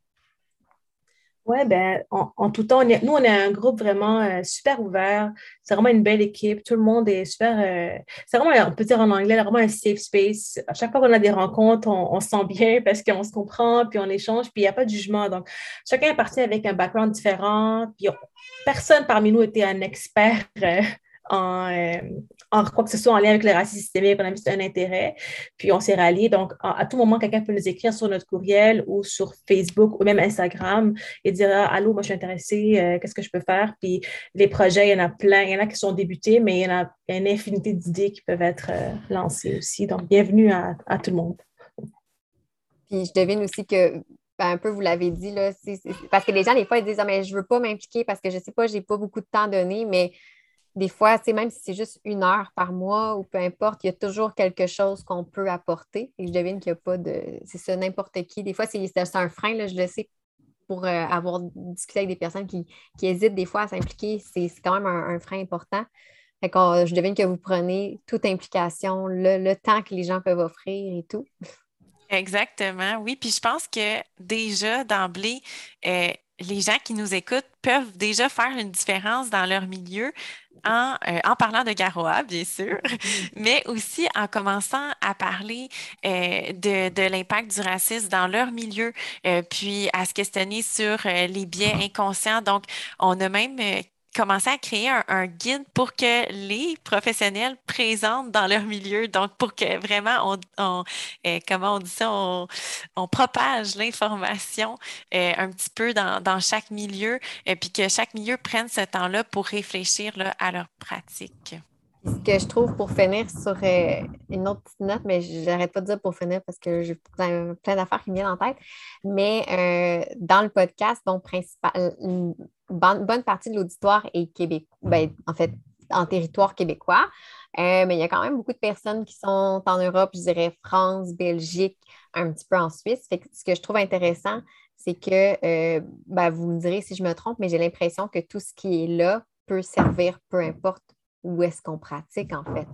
Oui, ben, en, tout temps, nous, on est un groupe vraiment euh, super ouvert. C'est vraiment une belle équipe. Tout le monde est super. Euh, c'est vraiment, on peut dire en anglais, vraiment un safe space. À chaque fois qu'on a des rencontres, on, se sent bien parce qu'on se comprend, puis on échange, puis il n'y a pas de jugement. Donc, chacun est parti avec un background différent. Puis personne parmi nous était un expert euh, en, euh, en, quoi que ce soit en lien avec le racisme systémique, on a vu un intérêt, puis on s'est ralliés. Donc, à, tout moment, quelqu'un peut nous écrire sur notre courriel ou sur Facebook ou même Instagram et dire ah, Allô, moi je suis intéressée, euh, qu'est-ce que je peux faire? Puis les projets, il y en a plein, il y en a qui sont débutés, mais il y en a, une infinité d'idées qui peuvent être euh, lancées aussi. Donc, bienvenue à, à, tout le monde. Puis je devine aussi que ben, un peu, vous l'avez dit, là, parce que les gens, des fois, ils disent ah, mais je ne veux pas m'impliquer parce que je ne sais pas, je n'ai pas beaucoup de temps donné, mais des fois, même si c'est juste une heure par mois ou peu importe, il y a toujours quelque chose qu'on peut apporter. Et je devine qu'il n'y a pas de. C'est ça, n'importe qui. Des fois, c'est un frein, là, je le sais, pour euh, avoir discuté avec des personnes qui, hésitent des fois à s'impliquer. C'est quand même un, frein important. Je devine que vous prenez toute implication, le, temps que les gens peuvent offrir et tout. Exactement, oui. Puis je pense que déjà d'emblée, euh, les gens qui nous écoutent peuvent déjà faire une différence dans leur milieu en, euh, en, parlant de Garoa, bien sûr, mais aussi en commençant à parler euh, de, de l'impact du racisme dans leur milieu, euh, puis à se questionner sur les biais inconscients. Donc, on a même commencer à créer un, guide pour que les professionnels présentent dans leur milieu, donc pour que vraiment on, euh, comment on dit ça, on, propage l'information euh, un petit peu dans, chaque milieu, et euh, puis que chaque milieu prenne ce temps-là pour réfléchir à leur pratique. Ce que je trouve pour finir sur une autre petite note, mais j'arrête pas de dire pour finir parce que j'ai plein, d'affaires qui me viennent en tête. Mais dans le podcast, principal, bonne, partie de l'auditoire est québécois, ben, en fait, en territoire québécois. Euh, mais il y a quand même beaucoup de personnes qui sont en Europe, je dirais France, Belgique, un petit peu en Suisse. ce que je trouve intéressant, c'est que, euh, ben, vous me direz si je me trompe, mais j'ai l'impression que tout ce qui est là peut servir, peu importe où est-ce qu'on pratique, en fait.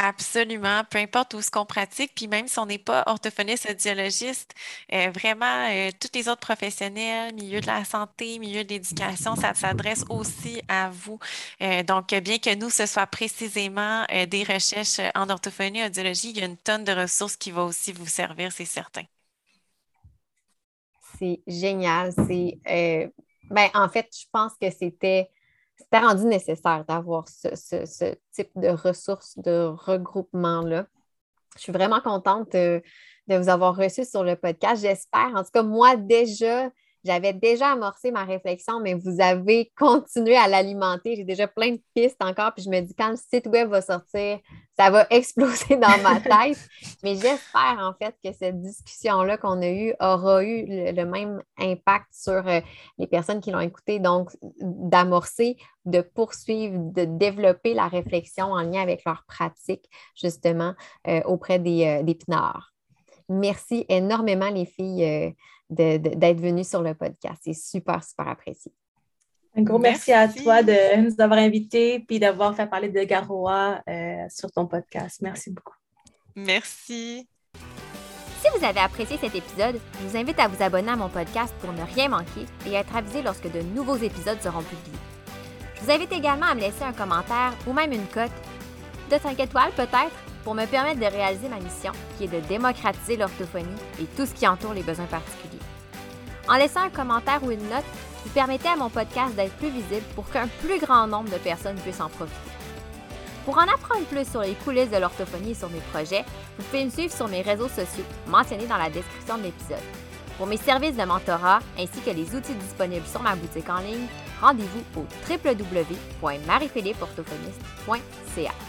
Absolument, peu importe où ce qu'on pratique, puis même si on n'est pas orthophoniste, audiologiste, euh, vraiment, euh, tous les autres professionnels, milieu de la santé, milieu de l'éducation, ça s'adresse aussi à vous. Euh, donc, bien que nous, ce soit précisément des recherches en orthophonie, audiologie, il y a une tonne de ressources qui vont aussi vous servir, c'est certain. C'est génial. C'est, ben, en fait, je pense que c'était c'était rendu nécessaire d'avoir ce, type de ressources, de regroupement-là. Je suis vraiment contente de, de, vous avoir reçu sur le podcast. J'espère, en tout cas, moi déjà, j'avais déjà amorcé ma réflexion, mais vous avez continué à l'alimenter. J'ai déjà plein de pistes encore, puis je me dis, quand le site web va sortir, ça va exploser dans ma tête. mais j'espère en fait que cette discussion-là qu'on a eue aura eu le, même impact sur euh, les personnes qui l'ont écouté. Donc, d'amorcer, de poursuivre, de développer la réflexion en lien avec leur pratique, justement, euh, auprès des, euh, des pinards. Merci énormément, les filles d'être venu sur le podcast. C'est super, super apprécié. Un gros merci, à toi de nous avoir invités puis d'avoir fait parler de Garoa euh, sur ton podcast. Merci beaucoup. Merci. Si vous avez apprécié cet épisode, je vous invite à vous abonner à mon podcast pour ne rien manquer et être avisé lorsque de nouveaux épisodes seront publiés. Je vous invite également à me laisser un commentaire ou même une cote de 5 étoiles peut-être? Pour me permettre de réaliser ma mission qui est de démocratiser l'orthophonie et tout ce qui entoure les besoins particuliers. En laissant un commentaire ou une note, vous permettez à mon podcast d'être plus visible pour qu'un plus grand nombre de personnes puissent en profiter. Pour en apprendre plus sur les coulisses de l'orthophonie et sur mes projets, vous pouvez me suivre sur mes réseaux sociaux mentionnés dans la description de l'épisode. Pour mes services de mentorat ainsi que les outils disponibles sur ma boutique en ligne, rendez-vous au www.mariephilippeorthophoniste.ca.